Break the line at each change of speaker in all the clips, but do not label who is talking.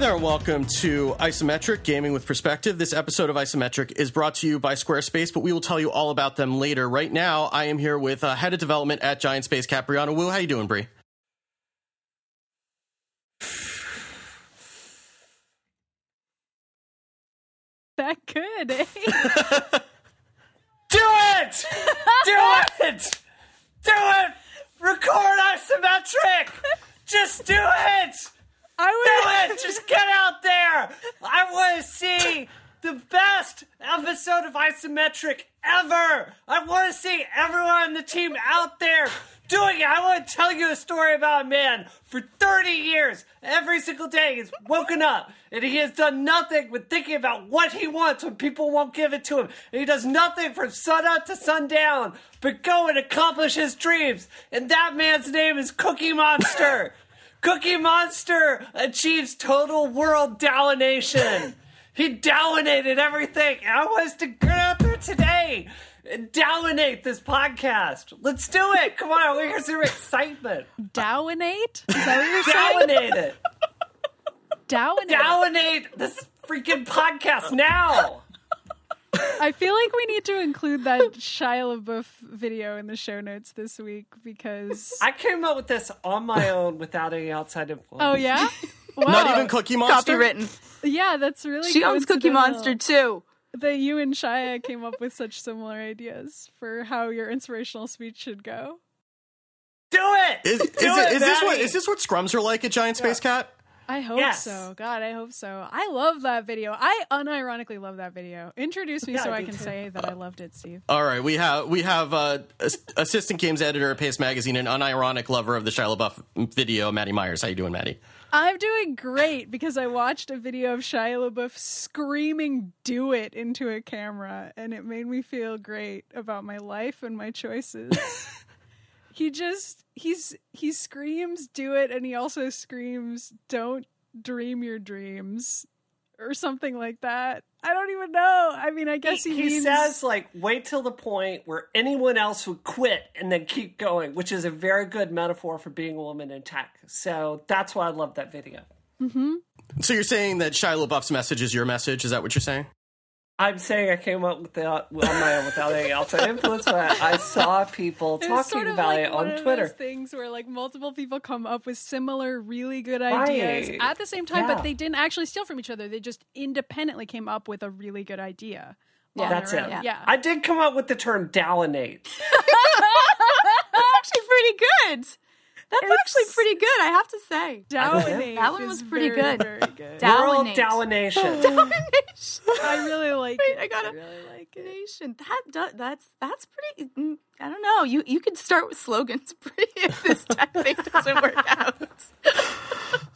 there, welcome to Isometric Gaming with Perspective. This episode of Isometric is brought to you by Squarespace, but we will tell you all about them later. Right now, I am here with uh, head of development at Giant Space, Capriano Wu. How are you doing, Brie?
That good, eh?
Do it! Do it! Do it! Record isometric! Just do it!
I
Do it! Just get out there! I want to see the best episode of isometric ever! I want to see everyone on the team out there doing it! I want to tell you a story about a man for 30 years. Every single day he's woken up and he has done nothing but thinking about what he wants when people won't give it to him. And he does nothing from sun up to sundown but go and accomplish his dreams. And that man's name is Cookie Monster. Cookie Monster achieves total world domination. he dominated everything. I was to get out there today and dominate this podcast. Let's do it. Come on, here's some excitement.
Downate? Is that what you're saying?
Dominate it.
Downate.
Dominate this freaking podcast now.
I feel like we need to include that Shia LaBeouf video in the show notes this week because.
I came up with this on my own without any outside influence.
oh yeah. Wow.
Not even Cookie Monster?
Copywritten.
Yeah, that's really.
She owns Cookie Monster too.
That you and Shia came up with such similar ideas for how your inspirational speech should go.
Do it.
Is, is,
Do
it, is this what this what scrums are like at Giant Spacekat?
I hope
Yes.
so. God, I hope so. I love that video. I unironically love that video. Introduce me
Yeah,
so
I
I can
too.
say that I loved it, Steve.
All right, we have we have uh, assistant games editor at Paste Magazine and unironic lover of the Shia LaBeouf video, Maddie Myers. How you doing, Maddie?
I'm doing great because I watched a video of Shia LaBeouf screaming "Do it" into a camera, and it made me feel great about my life and my choices. he just he's he screams "Do it," and he also screams "Don't dream your dreams" or something like that. I don't even know. I mean, I guess he,
he,
means
says like wait till the point where anyone else would quit and then keep going, which is a very good metaphor for being a woman in tech. So that's why I love that video. Mm-hmm.
So you're saying that Shia LaBeouf's message is your message? Is that what you're saying?
I'm saying I came up with that on my own without any outside influence, but I saw people
It
talking
sort of
about
like
it
one
on
of
Twitter.
those things where like multiple people come up with similar really good ideas
Right.
at the same time,
Yeah.
but they didn't actually steal from each other. They just independently came up with a really good idea.
Yeah,
That's it.
own. Yeah.
I did come up with the term "downate."
That's actually pretty good. That's actually pretty good, I have to say.
Dominate
That one was pretty
very,
good.
Very good.
Down-
World
Dominate.
domination.
Domination.
I really like
Wait,
it.
I gotta-
really like it.
Nation. That do- that's that's pretty. mm, I don't know. You you could start with slogans pretty if this tech thing doesn't work out.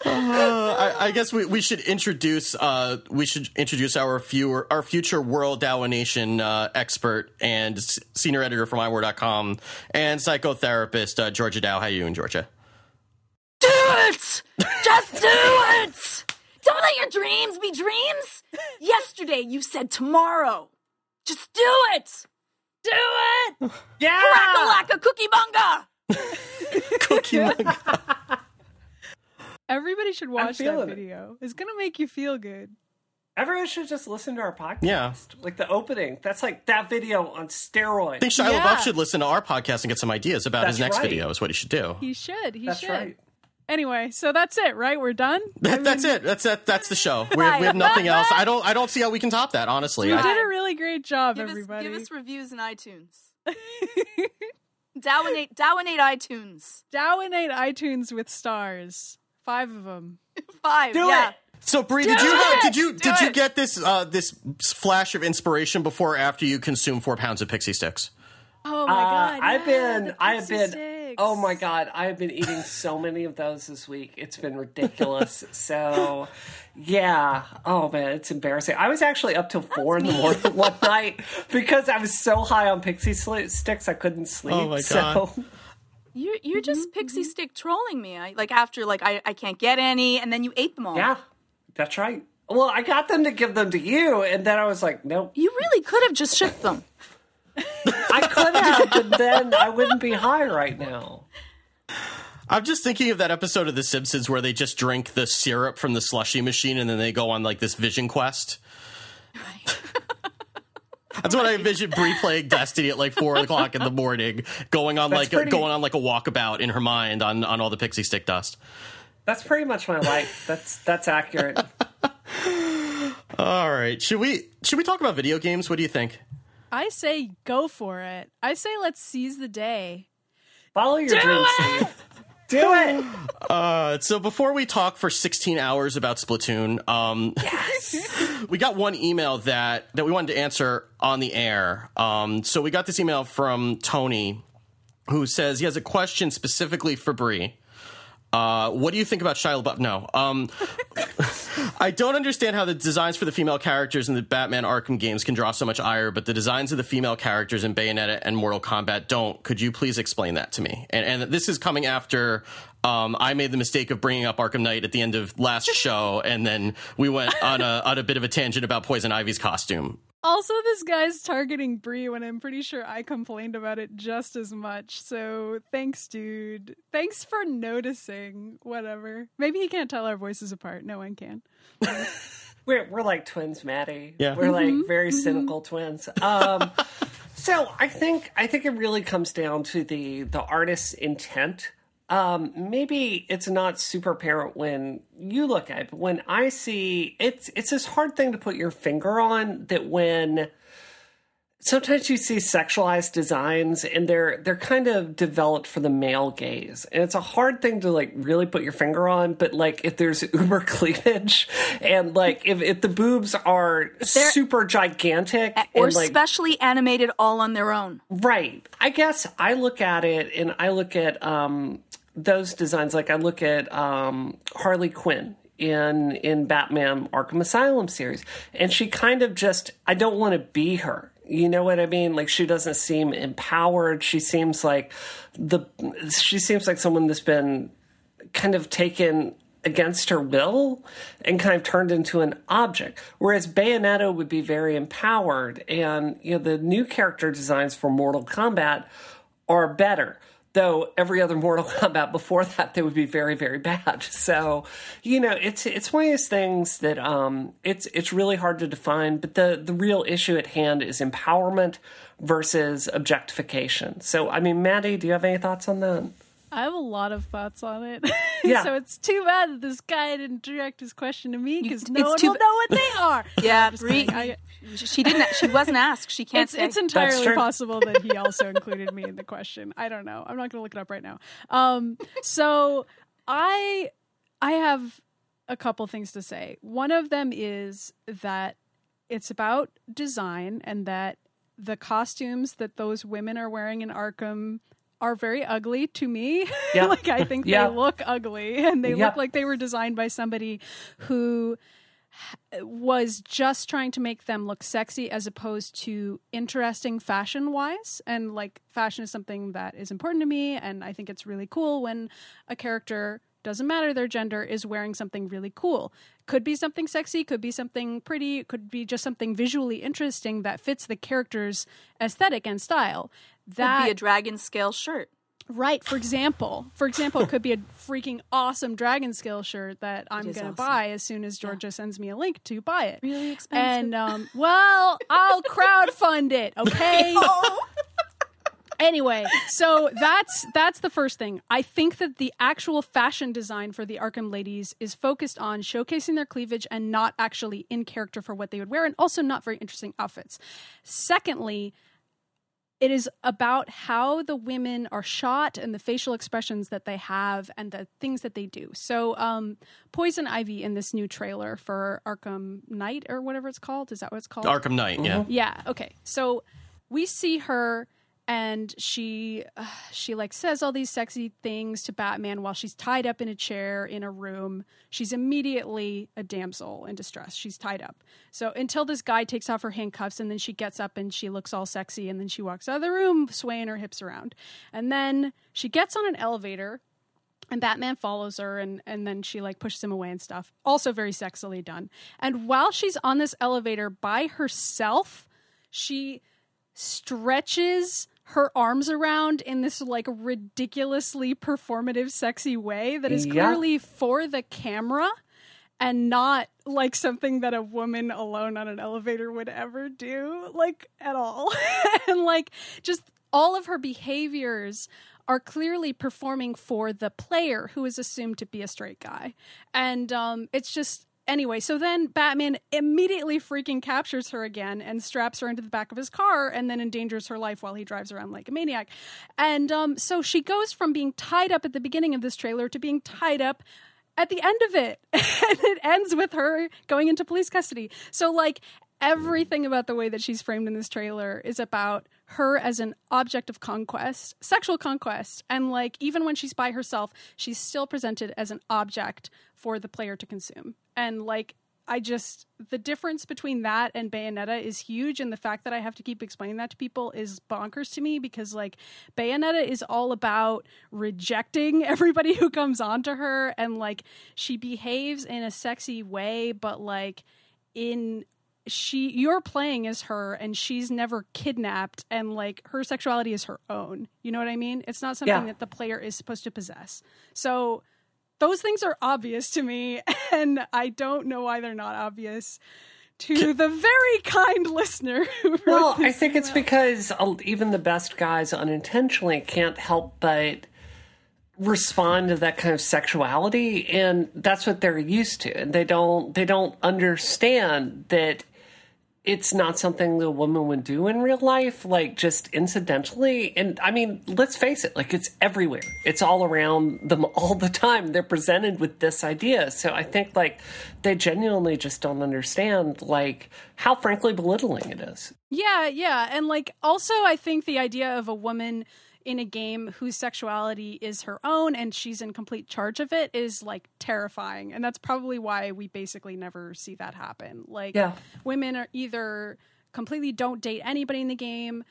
Uh, I, I guess we, we should introduce uh, we should introduce our fewer our future world domination uh, expert and senior editor from iMore.com and psychotherapist uh, Georgia Dow. How are you doing, Georgia?
Do it! Just do it! Don't let your dreams be dreams. Yesterday you said tomorrow. Just do it. Do it.
Yeah.
Crack-a-lack-a cookie bunga.
Cookie bunga.
Everybody should watch that
feeling it.
video. It's gonna make you feel good.
Everyone should just listen to our podcast.
Yeah.
Like the opening. That's like that video on steroids.
I think Shia
Yeah.
LaBeouf should listen to our podcast and get some ideas about his next
right.
video. Is what he should do.
He should. He
That's
should.
right.
Anyway, so that's it, right? We're done.
That, that's it. That's that. That's the show. We, we have nothing else. I don't. I don't see how we can top that. Honestly,
You
I,
did a really great job,
Give us,
everybody.
give us reviews in iTunes. Downate, downate iTunes.
Downate iTunes with stars. Five of them.
Five.
Do
yeah.
it.
So, Bree, did you
it!
did you
Do
did you get this uh, this flash of inspiration before or after you consume four pounds of pixie sticks?
Oh my
Uh,
god!
I've
yeah,
been, I have
pixie
been,
sticks.
oh my god, I have been eating so many of those this week. It's been ridiculous. so, yeah, oh man, it's embarrassing. I was actually up till four in the morning one night because I was so high on pixie sli- sticks I couldn't oh sleep.
Oh my
So,
God.
You're you're just mm-hmm, pixie mm-hmm. stick trolling me. I, like after like I, I can't get any, and then you ate them all.
yeah, that's right. Well, I got them to give them to you, and then I was like, nope.
You really could have just shipped them.
I could have, but then I wouldn't be high right now.
I'm just thinking of that episode of The Simpsons where they just drink the syrup from the slushy machine and then they go on like this vision quest. That's what I envision Brie playing Destiny at like four o'clock in the morning, going on
That's
like
pretty-
going on like a walkabout in her mind on on all the pixie stick dust.
That's pretty much my life. That's that's accurate.
All right, should we should we talk about video games? What do you think?
I say go for it. I say let's seize the day.
Follow your dreams, Steve. Do it.
Uh, so before we talk for 16 hours about Splatoon, um, we got one email that that we wanted to answer on the air. Um, so we got this email from Tony, who says he has a question specifically for Bree. Uh, what do you think about Shia LaBeouf? No. Um, I don't understand how the designs for the female characters in the Batman Arkham games can draw so much ire, but the designs of the female characters in Bayonetta and Mortal Kombat don't. Could you please explain that to me? And, and this is coming after um, I made the mistake of bringing up Arkham Knight at the end of last show, and then we went on a, on a bit of a tangent about Poison Ivy's costume.
Also, this guy's targeting Brie when I'm pretty sure I complained about it just as much. So thanks, dude. Thanks for noticing. Whatever. Maybe he can't tell our voices apart. No one can.
We're we're like twins, Maddie.
Yeah.
We're like very cynical twins. Um so I think I think it really comes down to the the artist's intent. Um maybe it's not super apparent when you look at it, but when I see it's it's this hard thing to put your finger on that when sometimes you see sexualized designs and they're they're kind of developed for the male gaze and it's a hard thing to like really put your finger on but like if there's uber cleavage and like if, if the boobs are super gigantic
Or
and like
specially animated all on their own.
Right. I guess I look at it and I look at um, those designs like I look at um, Harley Quinn in in Batman Arkham Asylum series and she kind of just I don't want to be her. You know what I mean? Like she doesn't seem empowered. She seems like the she seems like someone that's been kind of taken against her will and kind of turned into an object. Whereas Bayonetta would be very empowered, and you know the new character designs for Mortal Kombat are better. Though every other Mortal Kombat before that, they would be very, very bad. So, you know, it's it's one of those things that um, it's it's really hard to define. But the the real issue at hand is empowerment versus objectification. So, I mean, Maddie, do you have any thoughts on that?
I have a lot of thoughts on it.
Yeah.
so it's too bad that this guy didn't direct his question to me because no
it's
one
too
will
ba-
know what they are.
Yeah,
Just I-
she didn't. She wasn't asked. She can't
it's,
say.
it's entirely possible that he also included me in the question. I don't know. I'm not going to look it up right now. Um, so I I have a couple things to say. One of them is that it's about design and that the costumes that those women are wearing in Arkham are very ugly to me.
Yeah.
like I think
Yeah.
they look ugly and they
Yeah.
look like they were designed by somebody who was just trying to make them look sexy as opposed to interesting fashion wise. And like fashion is something that is important to me. And I think it's really cool when a character, doesn't matter their gender, is wearing something really cool. Could be something sexy, could be something pretty, could be just something visually interesting that fits the character's aesthetic and style.
Could
That
be a dragon scale shirt.
Right. For example, for example, it could be a freaking awesome Dragon scale shirt that I'm going to
awesome.
buy as soon as Georgia sends me a link to buy it.
Really expensive.
And um, well, I'll crowdfund it. Okay. Anyway, so that's that's the first thing. I think that the actual fashion design for the Arkham ladies is focused on showcasing their cleavage and not actually in character for what they would wear, and also not very interesting outfits. Secondly, it is about how the women are shot and the facial expressions that they have and the things that they do. So, um, Poison Ivy in this new trailer for Arkham Knight or whatever it's called is that what it's called?
Arkham Knight, yeah.
Yeah. Okay. So we see her, and she uh, she like says all these sexy things to Batman while she's tied up in a chair in a room. She's immediately a damsel in distress. She's tied up. So until this guy takes off her handcuffs, and then she gets up and she looks all sexy, and then she walks out of the room swaying her hips around, and then she gets on an elevator and Batman follows her and and then she like pushes him away and stuff. Also very sexily done. And while she's on this elevator by herself, she stretches her arms around in this like ridiculously performative, sexy way that is
Yeah.
clearly for the camera and not like something that a woman alone on an elevator would ever do, like at all. and like just all of her behaviors are clearly performing for the player who is assumed to be a straight guy. And um, it's just. Anyway, so then Batman immediately freaking captures her again and straps her into the back of his car and then endangers her life while he drives around like a maniac. And um, so she goes from being tied up at the beginning of this trailer to being tied up at the end of it. and it ends with her going into police custody. So, like, everything about the way that she's framed in this trailer is about her as an object of conquest, sexual conquest. And, like, even when she's by herself, she's still presented as an object for the player to consume. And, like, I just the difference between that and Bayonetta is huge, and the fact that I have to keep explaining that to people is bonkers to me because like Bayonetta is all about rejecting everybody who comes onto her, and like she behaves in a sexy way, but like in she you're playing as her and she's never kidnapped and like her sexuality is her own. You know what i mean? It's not something
Yeah.
that the player is supposed to possess. So those things are obvious to me and i don't know why they're not obvious to the very kind listener
Well, I think it's because uh, even the best guys unintentionally can't help but respond to that kind of sexuality and that's what they're used to and they don't they don't understand that it's not something the woman would do in real life like just incidentally. And i mean let's face it like it's everywhere. It's all around them all the time. They're presented with this idea. So i think like they genuinely just don't understand like how frankly belittling it is.
Yeah, yeah. And like also I think the idea of a woman in a game whose sexuality is her own and she's in complete charge of it is like terrifying. And that's probably why we basically never see that happen. Like
Yeah.
women are either completely don't date anybody in the game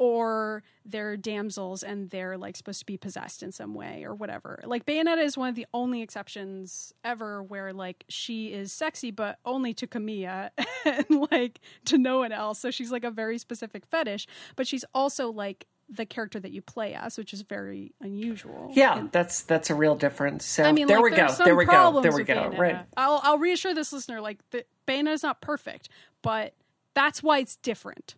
or they're damsels and they're like supposed to be possessed in some way or whatever. Like Bayonetta is one of the only exceptions ever where like she is sexy but only to Camilla and like to no one else. So she's like a very specific fetish, but she's also like the character that you play as, which is very unusual.
Yeah, that's that's a real difference. So
I mean,
there
like,
we go.
some
There we go.
problems
There we go.
Bayonetta.
Right.
I'll I'll reassure this listener like the Bayonetta is not perfect, but that's why it's different.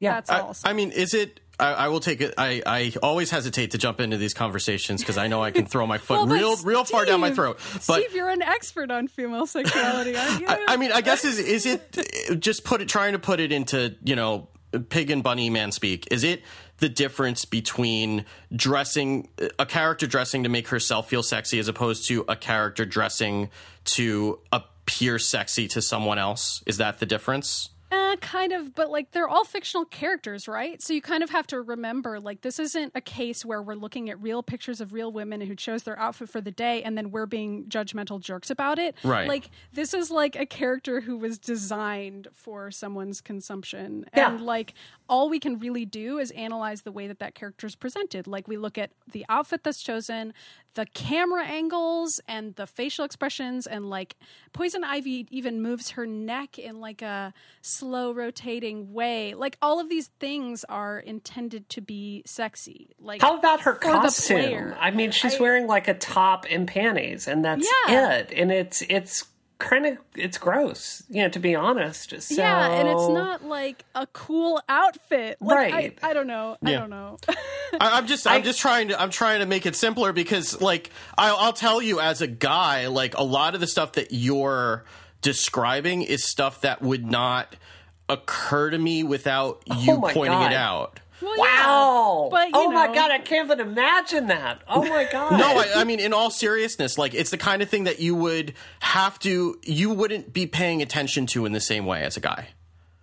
Yeah.
That's
I,
all.
I mean, is it? I, I will take it. I, I always hesitate to jump into these conversations because I know I can throw my foot
Well, but
real real far down my throat. But
Steve, you're an expert on female sexuality, aren't you?
I, I mean, I guess is is it just put it trying to put it into you know pig and bunny man speak? Is it the difference between dressing a character dressing to make herself feel sexy as opposed to a character dressing to appear sexy to someone else? Is that the difference?
Uh, kind of, but like they're all fictional characters, right? So you kind of have to remember, like, this isn't a case where we're looking at real pictures of real women who chose their outfit for the day and then we're being judgmental jerks about it.
Right.
Like, this is like a character who was designed for someone's consumption.
Yeah.
And like, all we can really do is analyze the way that that character is presented. Like, we look at the outfit that's chosen, the camera angles, and the facial expressions, and like, Poison Ivy even moves her neck in like a slow rotating way. Like, all of these things are intended to be sexy. Like,
How about her
for
costume? I mean, she's
I-
wearing like a top and panties, and that's
Yeah.
it. And it's it's kind of it's gross, you know, to be honest. So,
Yeah, and it's not like a cool outfit. Like,
Right.
I, I don't know. I don't know.
I, I'm just I'm just trying to I'm trying to make it simpler because like I'll, I'll tell you as a guy like a lot of the stuff that you're describing is stuff that would not occur to me without oh you
Oh
pointing
God.
it out.
Well,
wow.
Yeah, but you
oh my god, I can't even imagine that. Oh my god.
No, I, I mean, in all seriousness, like it's the kind of thing that you would have to, you wouldn't be paying attention to in the same way as a guy.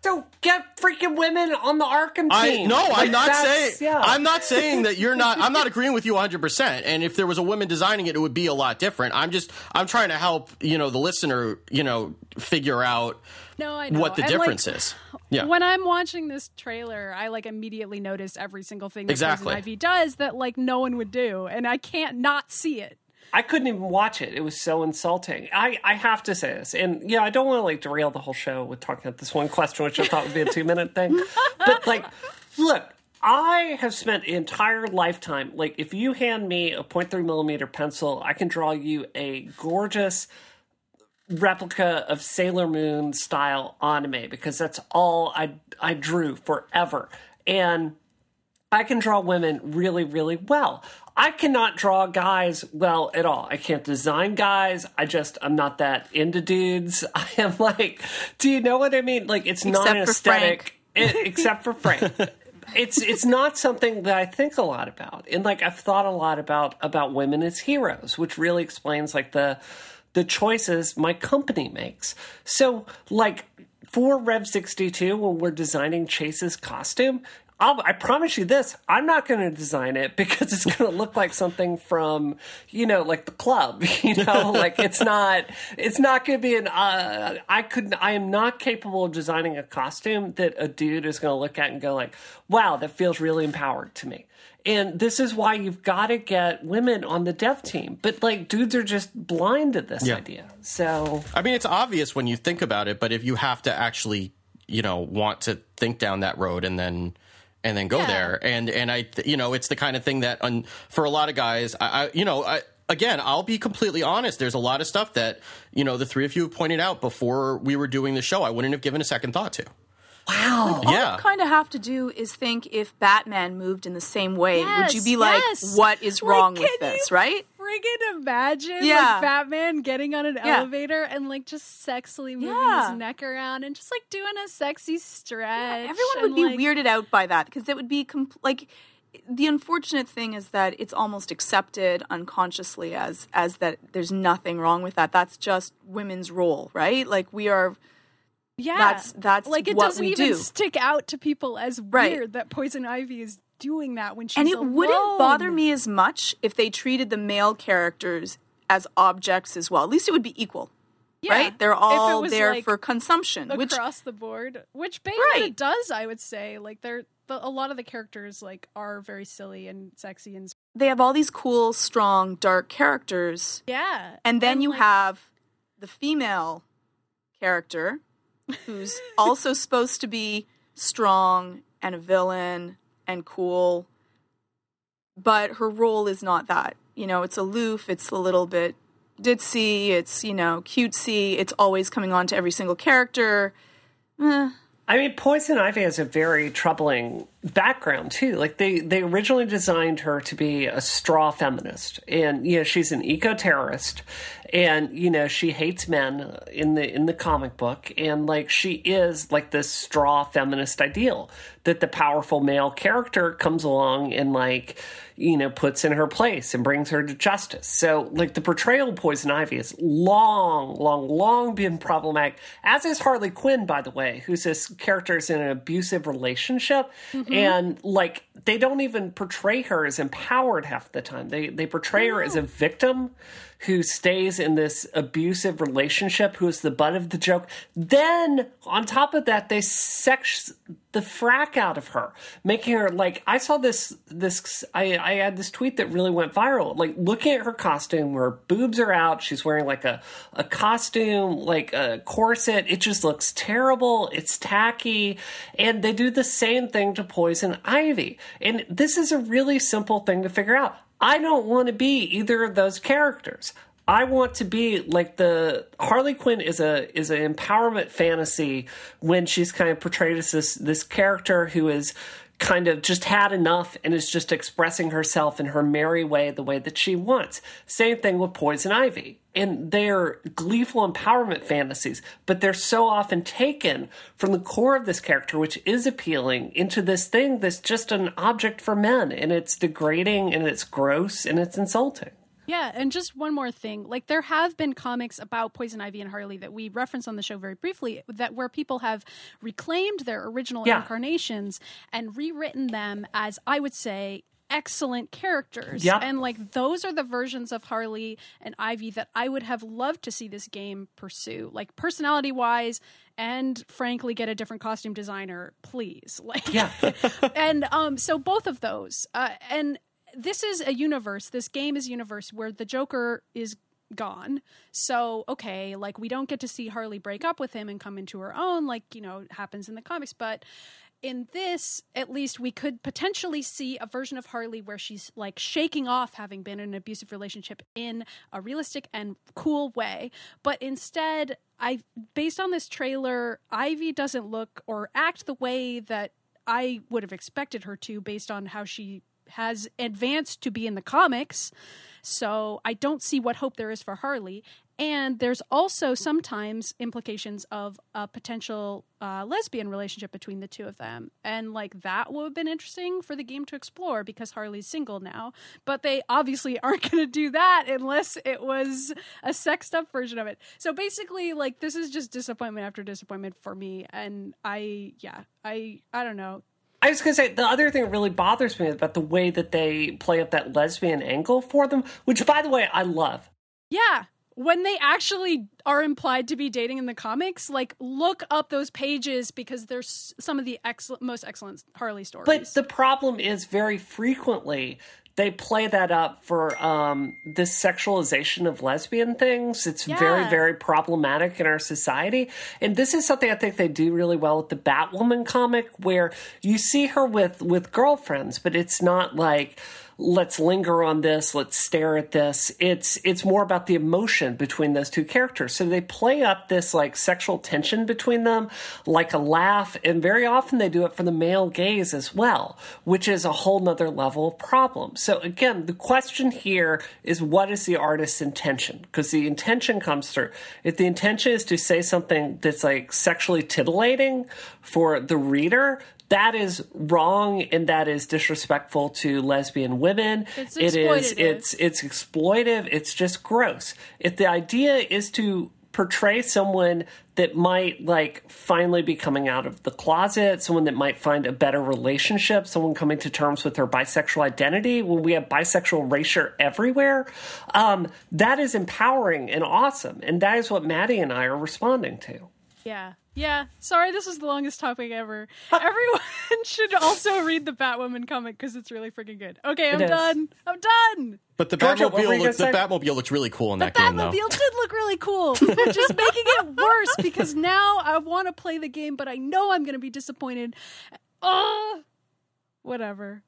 So get freaking women on the Arkham
I
team.
no,
Like,
I'm not saying.
Yeah.
I'm not saying that you're not. I'm not agreeing with you 100. percent And if there was a woman designing it, it would be a lot different. I'm just. I'm trying to help you know the listener. You know, figure out
No, I know.
what the
And, like,
difference is. Yeah.
When I'm watching this trailer, I like immediately notice every single thing that
Exactly.
Poison Ivy does that like no one would do, and I can't not see it.
I couldn't even watch it. It was so insulting. I, I have to say this, and yeah, I don't want to like derail the whole show with talking about this one question, which I thought would be a two minute thing. But like, look, I have spent an entire lifetime. Like, if you hand me a 0.3 millimeter pencil, I can draw you a gorgeous replica of Sailor Moon style anime because that's all I I drew forever. And I can draw women really, really well. I cannot draw guys well at all. I can't design guys. I just I'm not that into dudes. I am like, do you know what I mean? Like it's
Except
not aesthetic, it, except for Frank. it's it's not something that I think a lot about. And like I've thought a lot about about women as heroes, which really explains like the the choices my company makes. So like for Rev 62 when we're designing Chase's costume, I'll, I promise you this: I'm not going to design it because it's going to look like something from, you know, like the club. You know, like it's not. It's not going to be an. Uh, I could. I am not capable of designing a costume that a dude is going to look at and go like, "Wow, that feels really empowered to me." And this is why you've got to get women on the dev team. But like dudes are just blind to this
Yeah.
idea. So
I mean, it's obvious when you think about it, but if you have to actually, you know, want to think down that road and then and then go
Yeah.
there, and and I, you know, it's the kind of thing that un, for a lot of guys, I, I you know, I. Again, I'll be completely honest. There's a lot of stuff that you know the three of you have pointed out before we were doing the show. I wouldn't have given a second thought to.
Wow.
All
Yeah.
you kind of have to do is think if Batman moved in the same way, would you be like,
yes.
what is
Like,
wrong with this,
you
right?
Friggin' imagine
Yeah.
like Batman getting on an
Yeah.
elevator and like just sexily moving
Yeah.
his neck around and just like doing a sexy stretch.
Everyone would
and,
be
like,
weirded out by that because it would be compl- like the unfortunate thing is that it's almost accepted unconsciously as as that there's nothing wrong with that. That's just women's role, right? Like we are
Yeah,
That's- that's
like it
what
doesn't
we
even
do.
stick out to people as
Right.
weird that Poison Ivy is doing that when she's
and it wouldn't bother me as much if they treated the male characters as objects as well. At least it would be equal,
Yeah.
right? They're all there
like,
for consumption, which
across the board, which Bayonetta
Right.
does, I would say. Like they're the, a lot of the characters like are very silly and sexy and
they have all these cool, strong, dark characters.
yeah.
And then you
like,
have the female character who's also supposed to be strong and a villain and cool, but her role is not that. You know, it's aloof, it's a little bit ditzy, it's, you know, cutesy, it's always coming on to every single character. Eh,
I mean, Poison Ivy has a very troubling background too. Like they they originally designed her to be a straw feminist, and you know she's an eco terrorist, and you know she hates men in the in the comic book, and like she is like this straw feminist ideal that the powerful male character comes along and like you know puts in her place and brings her to justice. So like the portrayal of Poison Ivy is long, long, long been problematic. As is Harley Quinn, by the way, who's this character is in an abusive relationship, mm-hmm. And like they don't even portray her as empowered half the time. They they portray her as a victim who stays in this abusive relationship, who is the butt of the joke. Then on top of that, they sex the frack out of her, making her like I saw this this I, I had this tweet that really went viral. Like looking at her costume, her boobs are out, she's wearing like a, a costume, like a corset. It just looks terrible. It's tacky. And they do the same thing to Poison Ivy. And this is a really simple thing to figure out. I don't want to be either of those characters. I want to be like the Harley Quinn is a is an empowerment fantasy when she's kind of portrayed as this this character who is kind of just had enough and is just expressing herself in her merry way the way that she wants. Same thing with Poison Ivy. And they're gleeful empowerment fantasies, but they're so often taken from the core of this character, which is appealing, into this thing that's just an object for men. And it's degrading and it's gross and it's insulting.
Yeah, and just one more thing. Like there have been comics about Poison Ivy and Harley that we referenced on the show very briefly that where people have reclaimed their original
Yeah.
incarnations and rewritten them as I would say excellent characters.
Yep.
And like those are the versions of Harley and Ivy that I would have loved to see this game pursue. Like personality wise and frankly get a different costume designer, please. Like
Yeah.
and um so both of those uh, and this is a universe this game is universe where the joker is gone so okay like we don't get to see harley break up with him and come into her own like you know happens in the comics but in this, at least, we could potentially see a version of Harley where she's like shaking off having been in an abusive relationship in a realistic and cool way. But instead, I, based on this trailer, Ivy doesn't look or act the way that I would have expected her to based on how she has advanced to be in the comics. So I don't see what hope there is for Harley. And there's also sometimes implications of a potential uh, lesbian relationship between the two of them. And like that would have been interesting for the game to explore because Harley's single now. But they obviously aren't going to do that unless it was a sexed up version of it. So basically, like this is just disappointment after disappointment for me. And I, yeah, I, I don't know.
I was going to say the other thing that really bothers me about the way that they play up that lesbian angle for them, which by the way I love.
Yeah, when they actually are implied to be dating in the comics, like look up those pages because there's some of the excellent, most excellent Harley stories.
But the problem is very frequently they play that up for um, this sexualization of lesbian things. It's
Yeah.
very, very problematic in our society. And this is something I think they do really well with the Batwoman comic, where you see her with with girlfriends, but it's not like let's linger on this, let's stare at this. It's it's more about the emotion between those two characters. So they play up this like sexual tension between them, like a laugh, and very often they do it for the male gaze as well, which is a whole nother level of problem. So again, the question here is what is the artist's intention? Because the intention comes through. If the intention is to say something that's like sexually titillating for the reader, that is wrong and that is disrespectful to lesbian women.
It's
It is it's it's exploitive. It's just gross. If the idea is to portray someone that might like finally be coming out of the closet, someone that might find a better relationship, someone coming to terms with their bisexual identity, when we have bisexual erasure everywhere, um, that is empowering and awesome. And that is what Maddie and I are responding to.
Yeah. Yeah. Sorry, this was the longest topic ever. Everyone should also read the Batwoman comic because it's really freaking good. Okay, I'm done. I'm done.
But the
Georgia,
Batmobile, looked, the? Batmobile looks really cool in that game, though.
Batmobile did look really cool, which is making it worse because now I want to play the game, but I know I'm going to be disappointed. Oh, whatever.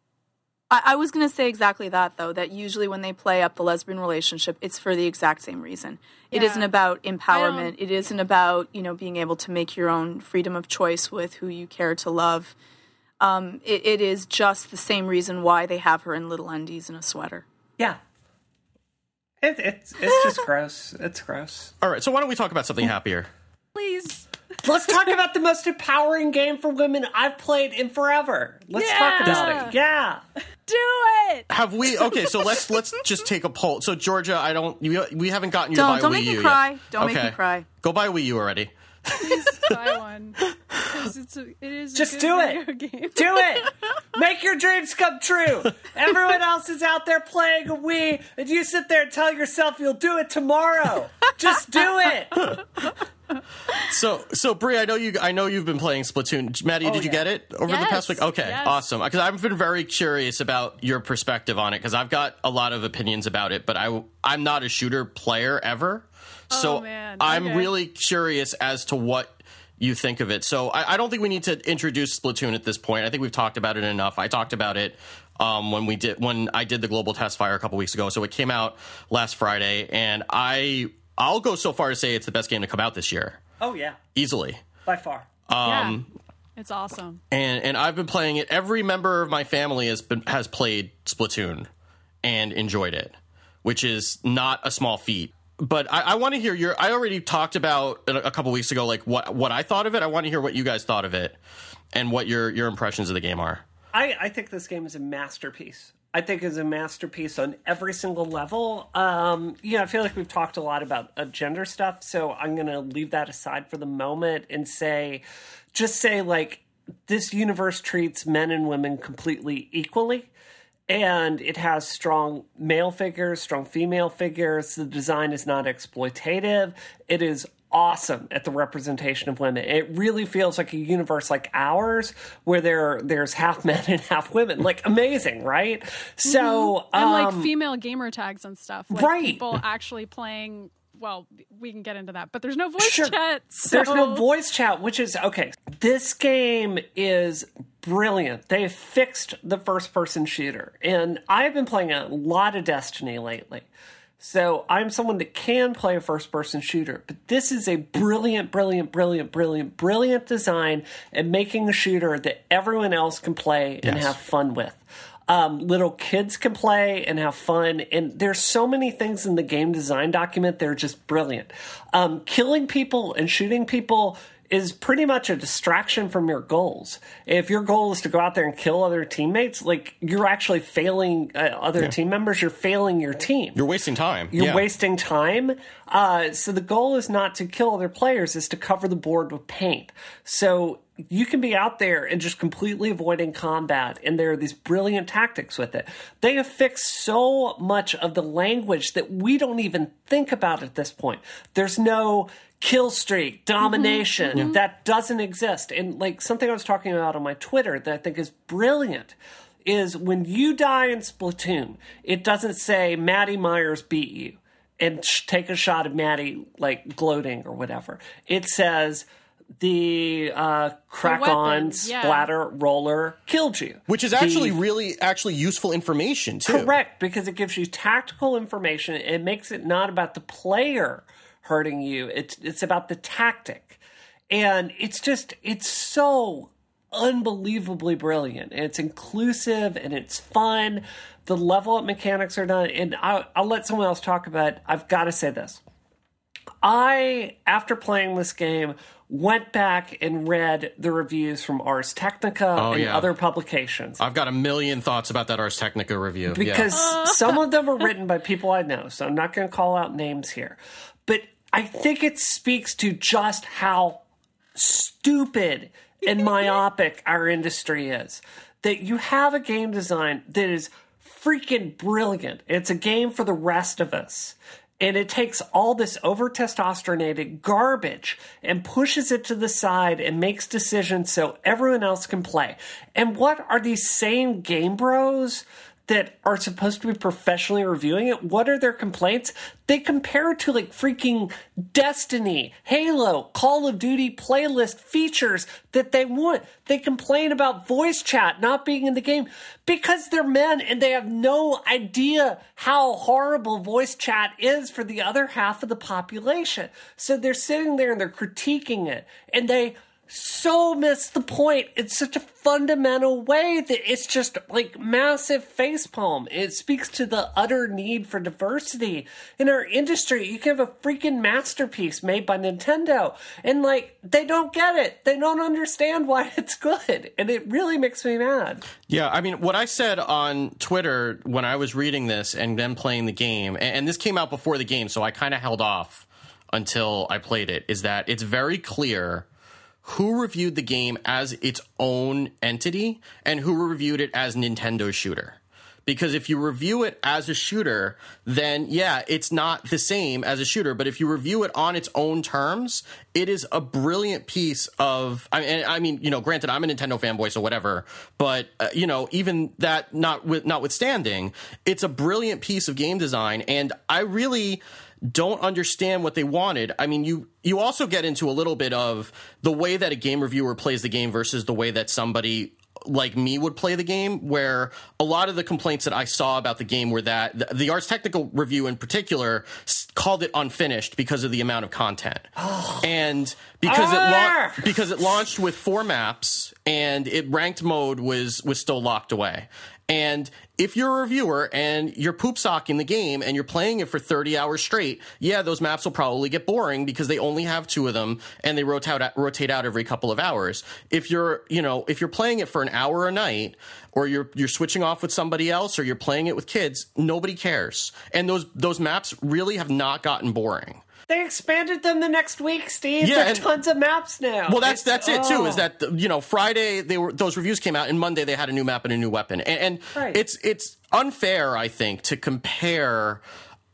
I, I was going to say exactly that, though, that usually when they play up the lesbian relationship, it's for the exact same reason. It
Yeah.
isn't about empowerment. It isn't about, you know, being able to make your own freedom of choice with who you care to love. Um, it, it is just the same reason why they have her in little undies and a sweater.
Yeah. It, it's it's just gross. It's gross.
All right, so why don't we talk about something happier?
Please.
Let's talk about the most empowering game for women I've played in forever. Let's talk about it. Yeah.
Do it.
Have we? Okay, so let's let's just take a poll. So Georgia, I don't. You, we haven't gotten you
Don't-
to buy
don't
Wii
make me cry.
Yet.
Don't make me cry.
Go buy Wii U already.
Please buy one. 'Cause it's a, it is a
Just
good
do it.
video Game.
Do it. Make your dreams come true. Everyone else is out there playing a Wii, and you sit there and tell yourself you'll do it tomorrow. Just do it.
So, so Brie, I know you. I know you've been playing Splatoon. Maddie, did you
Oh, yeah.
get it over the past week? Okay,
yes.
awesome. Because I've been very curious about your perspective on it. Because I've got a lot of opinions about it, but I I'm not a shooter player ever. So
Oh, man.
I'm really curious as to what you think of it. So I, I don't think we need to introduce Splatoon at this point. I think we've talked about it enough. I talked about it um, when we did when I did the global test fire a couple weeks ago. So it came out last Friday, and I I'll go so far to say it's the best game to come out this year,
Oh yeah,
easily.
by far.
Um, yeah. It's awesome.
and and I've been playing it. Every member of my family has been has played Splatoon and enjoyed it, which is not a small feat. But I, I want to hear your. I already talked about a couple weeks ago, like what what I thought of it. I want to hear what you guys thought of it, and what your your impressions of the game are.
I, I think this game is a masterpiece. I think is a masterpiece on every single level. Um, yeah, I feel like we've talked a lot about uh, gender stuff, so I'm going to leave that aside for the moment and say, just say, like, this universe treats men and women completely equally. And it has strong male figures, strong female figures. The design is not exploitative. It is awesome at the representation of women. It really feels like a universe like ours where there there's half men and half women. Like amazing, right? So
And
um,
like female gamer tags and stuff. Like
right.
people actually playing well, we can get into that, but there's no voice
Sure.
chat. So.
There's no voice chat, which is okay. This game is brilliant. They fixed the first person shooter. And I've been playing a lot of Destiny lately. So I'm someone that can play a first person shooter, but this is a brilliant, brilliant, brilliant, brilliant, brilliant design and making a shooter that everyone else can play and
Yes.
have fun with. Um, little kids can play and have fun, and there's so many things in the game design document that are just brilliant. Um, killing people and shooting people is pretty much a distraction from your goals. If your goal is to go out there and kill other teammates, like you're actually failing uh, other team members, you're failing your team.
You're wasting time.
You're
Yeah.
wasting time. Uh, so the goal is not to kill other players, is to cover the board with paint. So you can be out there and just completely avoiding combat, and there are these brilliant tactics with it. They have fixed so much of the language that we don't even think about at this point. There's no kill streak, domination. That doesn't exist. And like something I was talking about on my Twitter that I think is brilliant is when you die in Splatoon, it doesn't say Maddie Myers beat you and sh- take a shot of Maddie like gloating or whatever. It says the uh, crack
weapon,
on
yeah.
splatter roller killed you,
Which is
The-
actually really actually useful information too.
Correct, because it gives you tactical information. It makes it not about the player hurting you. It's it's about the tactic, and it's just it's so unbelievably brilliant. And it's inclusive and it's fun. The level up mechanics are done, and I'll, I'll let someone else talk about. It. I've got to say this. I, after playing this game, went back and read the reviews from Ars Technica oh, and
Oh, yeah.
other publications
I've got a million thoughts about that Ars Technica review.
because some of them are written by people I know, so I'm not going to call out names here. But I think it speaks to just how stupid and myopic our industry is. That you have a game design that is freaking brilliant. It's a game for the rest of us. And it takes all this over testosteronated garbage and pushes it to the side and makes decisions so everyone else can play. And what are these same game bros that are supposed to be professionally reviewing it, what are their complaints? They compare it to like freaking Destiny, Halo, Call of Duty playlist features that they want. They complain about voice chat not being in the game because they're men and they have no idea how horrible voice chat is for the other half of the population. So they're sitting there and they're critiquing it and they so miss the point in such a fundamental way that it's just like massive facepalm. It speaks to the utter need for diversity in our industry. You can have a freaking masterpiece made by Nintendo, and like they don't get it. They don't understand why it's good, and it really makes me mad.
Yeah, I mean, what I said on Twitter when I was reading this and then playing the game, and this came out before the game, so I kind of held off until I played it, is that it's very clear who reviewed the game as its own entity and who reviewed it as Nintendo shooter. Because if you review it as a shooter, then yeah, it's not the same as a shooter. But if you review it on its own terms, it is a brilliant piece of. I mean, I mean, you know, granted, I'm a Nintendo fanboy, so whatever. But uh, you know, even that not with, notwithstanding, it's a brilliant piece of game design, and I really don't understand what they wanted. I mean, you you also get into a little bit of the way that a game reviewer plays the game versus the way that somebody like me would play the game where a lot of the complaints that I saw about the game were that the, the Ars Technica review in particular s- called it unfinished because of the amount of content. and because it
Ah!
lau- because it launched with four maps and it ranked mode was was still locked away. And if you're a reviewer and you're poop socking the game and you're playing it for 30 hours straight, yeah, those maps will probably get boring because they only have two of them and they rotate out, rotate out every couple of hours. If you're, you know, if you're playing it for an hour a night or you're you're switching off with somebody else or you're playing it with kids, nobody cares. And those those maps really have not gotten boring.
They expanded them the next week, Steve.
Yeah,
There's
and-
tons of maps now.
Well, that's
It's-
that's it too.
oh.
Is that you know Friday they were those reviews came out and Monday they had a new map and a new weapon, and, and
Right.
it's it's unfair I think to compare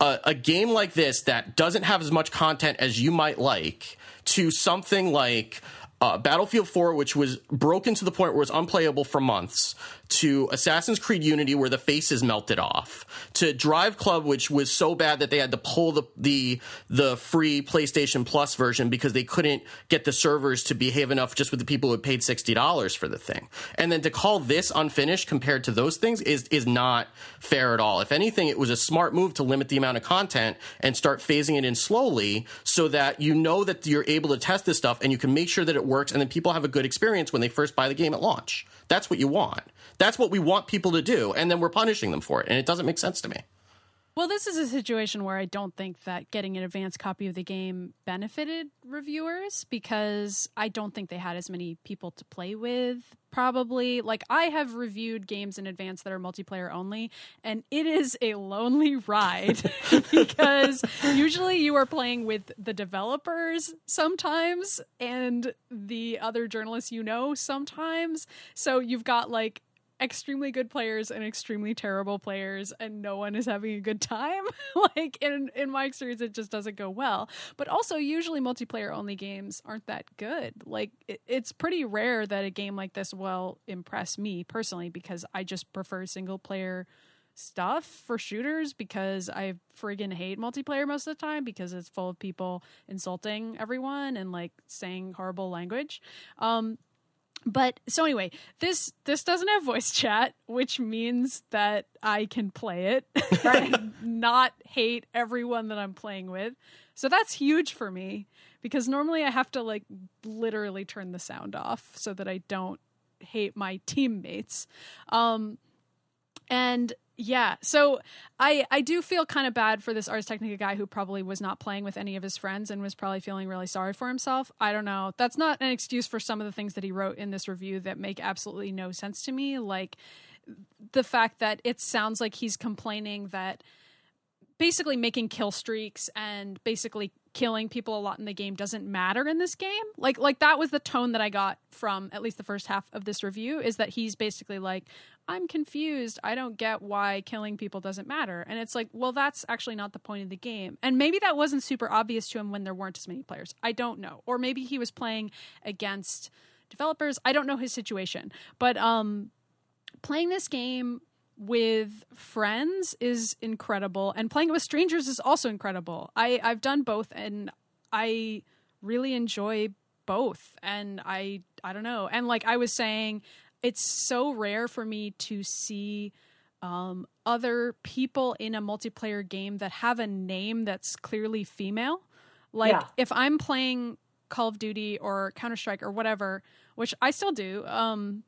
a, a game like this that doesn't have as much content as you might like to something like. Uh, Battlefield 4, which was broken to the point where it's unplayable for months, to Assassin's Creed Unity, where the faces melted off, to Drive Club, which was so bad that they had to pull the the the free PlayStation Plus version because they couldn't get the servers to behave enough just with the people who had paid sixty dollars for the thing. And then to call this unfinished compared to those things is is not fair at all. If anything, it was a smart move to limit the amount of content and start phasing it in slowly so that you know that you're able to test this stuff and you can make sure that it works and then people have a good experience when they first buy the game at launch. That's what you want. That's what we want people to do, and then we're punishing them for it, and it doesn't make sense to me.
Well, this is a situation where I don't think that getting an advanced copy of the game benefited reviewers because I don't think they had as many people to play with. Probably, like, I have reviewed games in advance that are multiplayer only, and it is a lonely ride because usually you are playing with the developers sometimes and the other journalists you know sometimes. So you've got like extremely good players and extremely terrible players and no one is having a good time. Like in in my experience it just doesn't go well. But also usually multiplayer only games aren't that good. Like it, it's pretty rare that a game like this will impress me personally because i just prefer single player stuff for shooters because I friggin' hate multiplayer most of the time because it's full of people insulting everyone and like saying horrible language. Um, but so anyway this this doesn't have voice chat which means that i can play it. And not hate everyone that i'm playing with. So that's huge for me because normally i have to like literally turn the sound off so that i don't hate my teammates. Um and yeah, so I I do feel kind of bad for this Ars Technica guy who probably was not playing with any of his friends and was probably feeling really sorry for himself. I don't know. That's not an excuse for some of the things that he wrote in this review that make absolutely no sense to me. Like the fact that it sounds like he's complaining that basically making kill streaks and basically killing people a lot in the game doesn't matter in this game. Like like that was the tone that I got from at least the first half of this review is that he's basically like I'm confused. I don't get why killing people doesn't matter. And it's like, well that's actually not the point of the game. And maybe that wasn't super obvious to him when there weren't as many players. I don't know. Or maybe he was playing against developers. I don't know his situation. But um playing this game with friends is incredible and playing it with strangers is also incredible. I I've done both and I really enjoy both and I I don't know. And like I was saying it's so rare for me to see um, other people in a multiplayer game that have a name that's clearly female. Like
Yeah.
if I'm playing Call of Duty or Counter Strike or whatever, which I still do, um,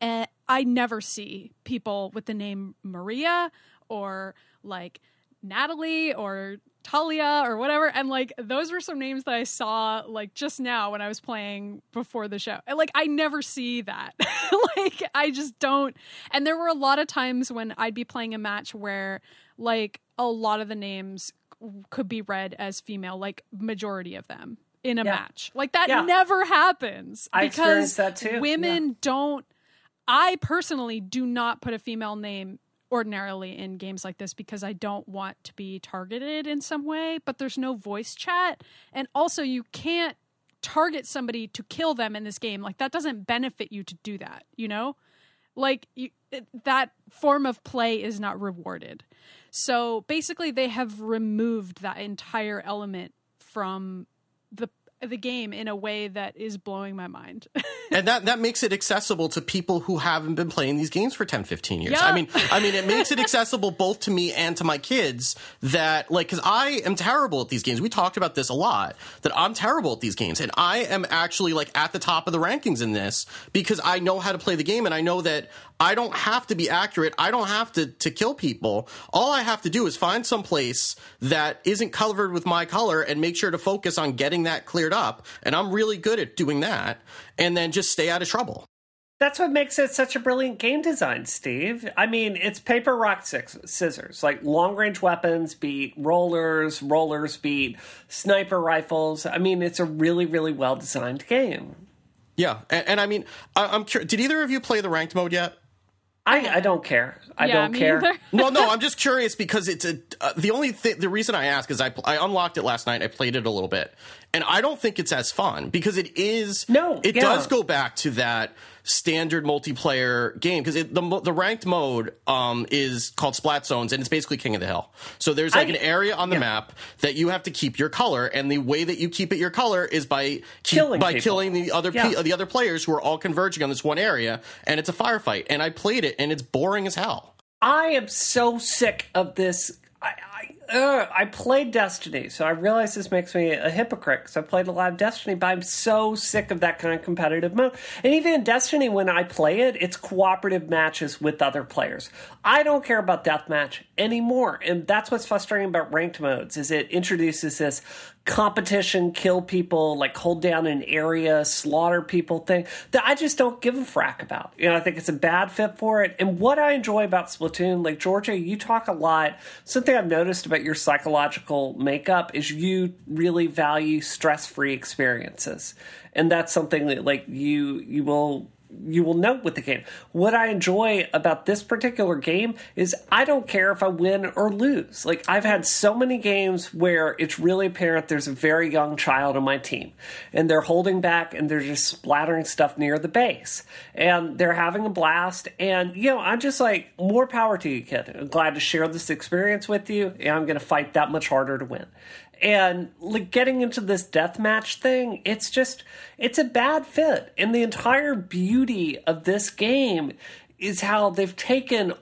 and I never see people with the name Maria or like Natalie or Talia or whatever. And like those were some names that I saw like just now when I was playing before the show. Like I never see that. like I just don't. And there were a lot of times when I'd be playing a match where like a lot of the names could be read as female, like majority of them in a
Yeah.
match. Like that
Yeah.
never happens
I
because
experienced that too.
women don't I personally do not put a female name ordinarily in games like this because I don't want to be targeted in some way, but there's no voice chat. And also, you can't target somebody to kill them in this game. Like, that doesn't benefit you to do that, you know? Like, you, that form of play is not rewarded. So basically, they have removed that entire element from the the game in a way that is blowing my mind.
and that that makes it accessible to people who haven't been playing these games for 10 15 years
Yeah.
i mean i mean it makes it accessible both to me and to my kids that like cuz i am terrible at these games we talked about this a lot that i'm terrible at these games and i am actually like at the top of the rankings in this because i know how to play the game and i know that I don't have to be accurate. I don't have to, to kill people. All I have to do is find some place that isn't covered with my color and make sure to focus on getting that cleared up. And I'm really good at doing that. And then just stay out of trouble.
That's what makes it such a brilliant game design, Steve. I mean, it's paper, rock, scissors. Like long range weapons beat rollers, rollers beat sniper rifles. I mean, it's a really, really well designed game.
Yeah. And, and I mean, I, I'm curious. Did either of you play the ranked mode yet?
I, I don't care. I
yeah,
don't
me
care.
neither.
well, no, I'm just curious because it's a uh, the only thing. The reason I ask is I I unlocked it last night. I played it a little bit, and I don't think it's as fun because it is.
No,
it
yeah.
does go back to that standard multiplayer game because the the ranked mode um, is called Splat Zones and it's basically King of the Hill. So there's like
I-
an area on the
yeah.
map that you have to keep your color, and the way that you keep it your color is by keep,
Killing
by
people.
killing the other pe- the other players who are all converging on this one area, and it's a firefight. And I played it, and it's boring as hell.
I am so sick of this. Uh, I played Destiny, so I realize this makes me a hypocrite because I played a lot of Destiny, but I'm so sick of that kind of competitive mode. And even in Destiny, when I play it, it's cooperative matches with other players. I don't care about deathmatch anymore, and that's what's frustrating about ranked modes. Is it introduces this competition, kill people, like hold down an area, slaughter people thing that I just don't give a frack about. You know, I think it's a bad fit for it. And what I enjoy about Splatoon, like Georgia, you talk a lot. Something I've noticed about your psychological makeup is you really value stress-free experiences. And that's something that like you you will you will note with the game. What I enjoy about this particular game is I don't care if I win or lose. Like I've had so many games where it's really apparent there's a very young child on my team and they're holding back and they're just splattering stuff near the base and they're having a blast and you know I'm just like more power to you kid. I'm glad to share this experience with you and I'm going to fight that much harder to win and like getting into this deathmatch thing it's just it's a bad fit. And the entire beauty of this game is how they've taken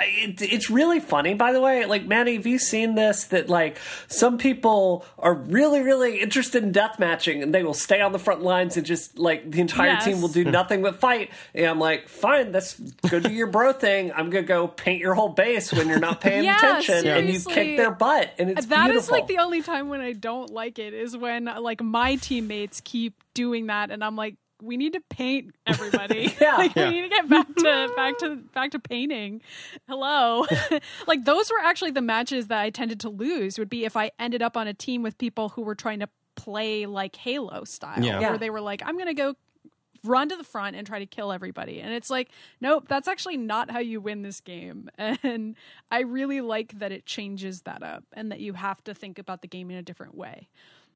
it, it's really funny by the way. Like Maddie have you seen this? That like some people are really really interested in deathmatching and they will stay on the front lines and just like the entire
Yes.
team will do nothing but fight. And i'm like fine that's go do your bro thing. I'm gonna go paint your whole base when you're not paying
Yeah,
attention and you kick their butt and it's
That is
beautiful.
like the only time when I don't like it is when like my teammates keep doing that, and I'm like, we need to paint everybody.
Yeah.
like
Yeah.
we need to get back to back to back to painting. Hello, like those were actually the matches that I tended to lose. Would be if I ended up on a team with people who were trying to play like Halo style,
Yeah.
Yeah.
where they were like, I'm gonna go run to the front and try to kill everybody. And it's like, nope, that's actually not how you win this game. And I really like that it changes that up and that you have to think about the game in a different way.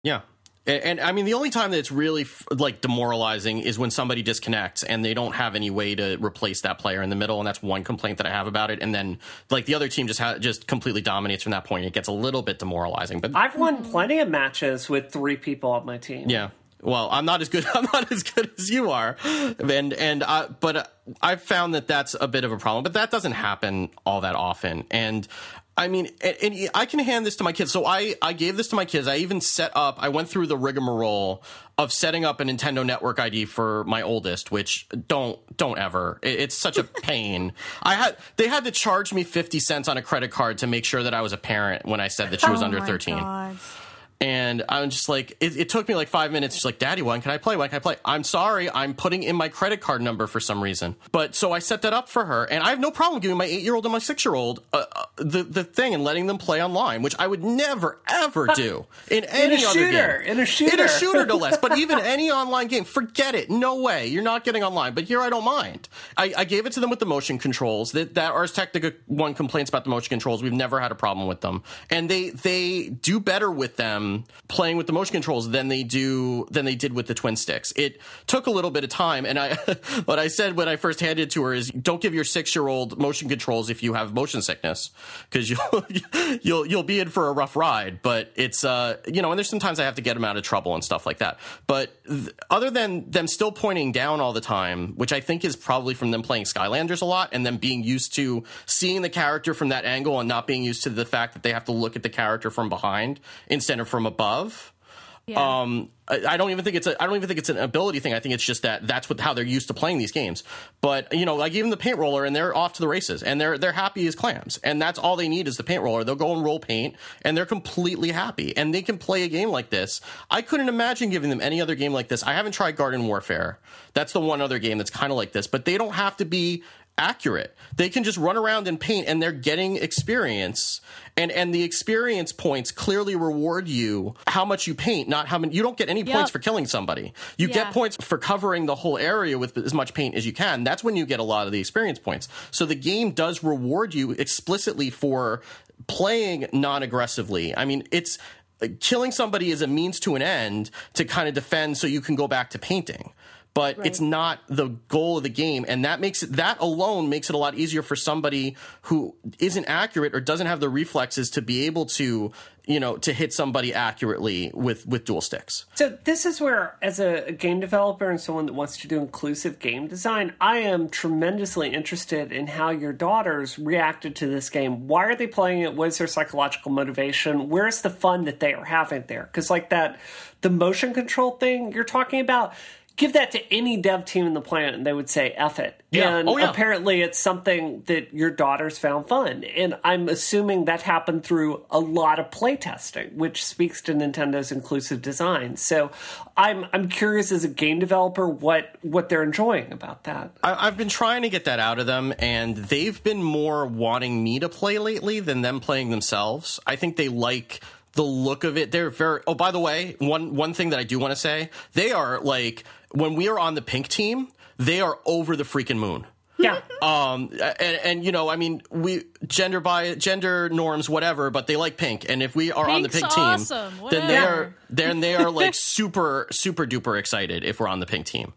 Yeah. And, and I mean, the only time that it's really like demoralizing is when somebody disconnects and they don't have any way to replace that player in the middle, and that's one complaint that I have about it. And then like the other team just ha- just completely dominates from that point. It gets a little bit demoralizing, but
I've won plenty of matches with three people on my team.
yeah. Well, I'm not as good. I'm not as good as you are, and and I, but uh, I've found that that's a bit of a problem. But that doesn't happen all that often, and. I mean, and, and I can hand this to my kids. So I, I gave this to my kids. I even set up. I went through the rigmarole of setting up a Nintendo Network ID for my oldest, which don't don't ever. It- it's such a pain. I had they had to charge me fifty cents on a credit card to make sure that I was a parent when I said that she was
Oh
under
my
thirteen.
God.
And I'm just like, it, it took me like five minutes. She's like, Daddy, when can I play? When can I play? I'm sorry, I'm putting in my credit card number for some reason. But so I set that up for her, and I have no problem giving my eight year old and my six year old uh, uh, the the thing and letting them play online, which I would never ever do in any other
shooter,
game.
in a shooter.
in a shooter, no less. But even any online game, forget it. No way, you're not getting online. But here, I don't mind. I, I gave it to them with the motion controls. That that Ars Technica one complaints about the motion controls. We've never had a problem with them, and they they do better with them playing with the motion controls than they do than they did with the twin sticks. It took a little bit of time, and I what I said when I first handed it to her is, don't give your six year old motion controls if you have motion sickness, because you'll you'll you'll be in for a rough ride. But it's uh you know, and there's sometimes I have to get them out of trouble and stuff like that. But th- other than them still pointing down all the time, which I think is probably from them playing Skylanders a lot and them being used to seeing the character from that angle and not being used to the fact that they have to look at the character from behind instead of from above.
Yeah.
Um, I, I don't even think it's a. I don't even think it's an ability thing. I think it's just that that's what how they're used to playing these games. But you know, I gave them the paint roller, and they're off to the races, and they're they're happy as clams, and that's all they need is the paint roller. They'll go and roll paint, and they're completely happy, and they can play a game like this. I couldn't imagine giving them any other game like this. I haven't tried Garden Warfare. That's the one other game that's kind of like this, but they don't have to be accurate. They can just run around and paint and they're getting experience. And and the experience points clearly reward you how much you paint, not how many you don't get any points for killing somebody. You
Yeah.
get points for covering the whole area with as much paint as you can. That's when you get a lot of the experience points. So the game does reward you explicitly for playing non-aggressively. I mean, it's killing somebody is a means to an end to kind of defend so you can go back to painting but it's not the goal of the game and that makes it that alone makes it a lot easier for somebody who isn't accurate or doesn't have the reflexes to be able to you know to hit somebody accurately with with dual sticks
So this is where, as a game developer and someone that wants to do inclusive game design, I am tremendously interested in how your daughters reacted to this game. Why are they playing it? What is their psychological motivation? Where's the fun that they are having there? Because like that, the motion control thing you're talking about. Give that to any dev team in the planet, and they would say "eff it."
Yeah.
And
Oh, yeah.
apparently, it's something that your daughters found fun, and I'm assuming that happened through a lot of playtesting, which speaks to Nintendo's inclusive design. So, I'm I'm curious as a game developer what what they're enjoying about that.
I, I've been trying to get that out of them, and they've been more wanting me to play lately than them playing themselves. I think they like the look of it. They're very. Oh, by the way, one one thing that I do want to say, they are like when we are on the pink team, they are over the freaking moon.
Yeah.
Um, and, and you know, I mean, we gender by gender norms, whatever, but they like pink. And if we are on the
Pink's
pink team,
awesome,
then they are then they are like super super duper excited if we're on the pink team.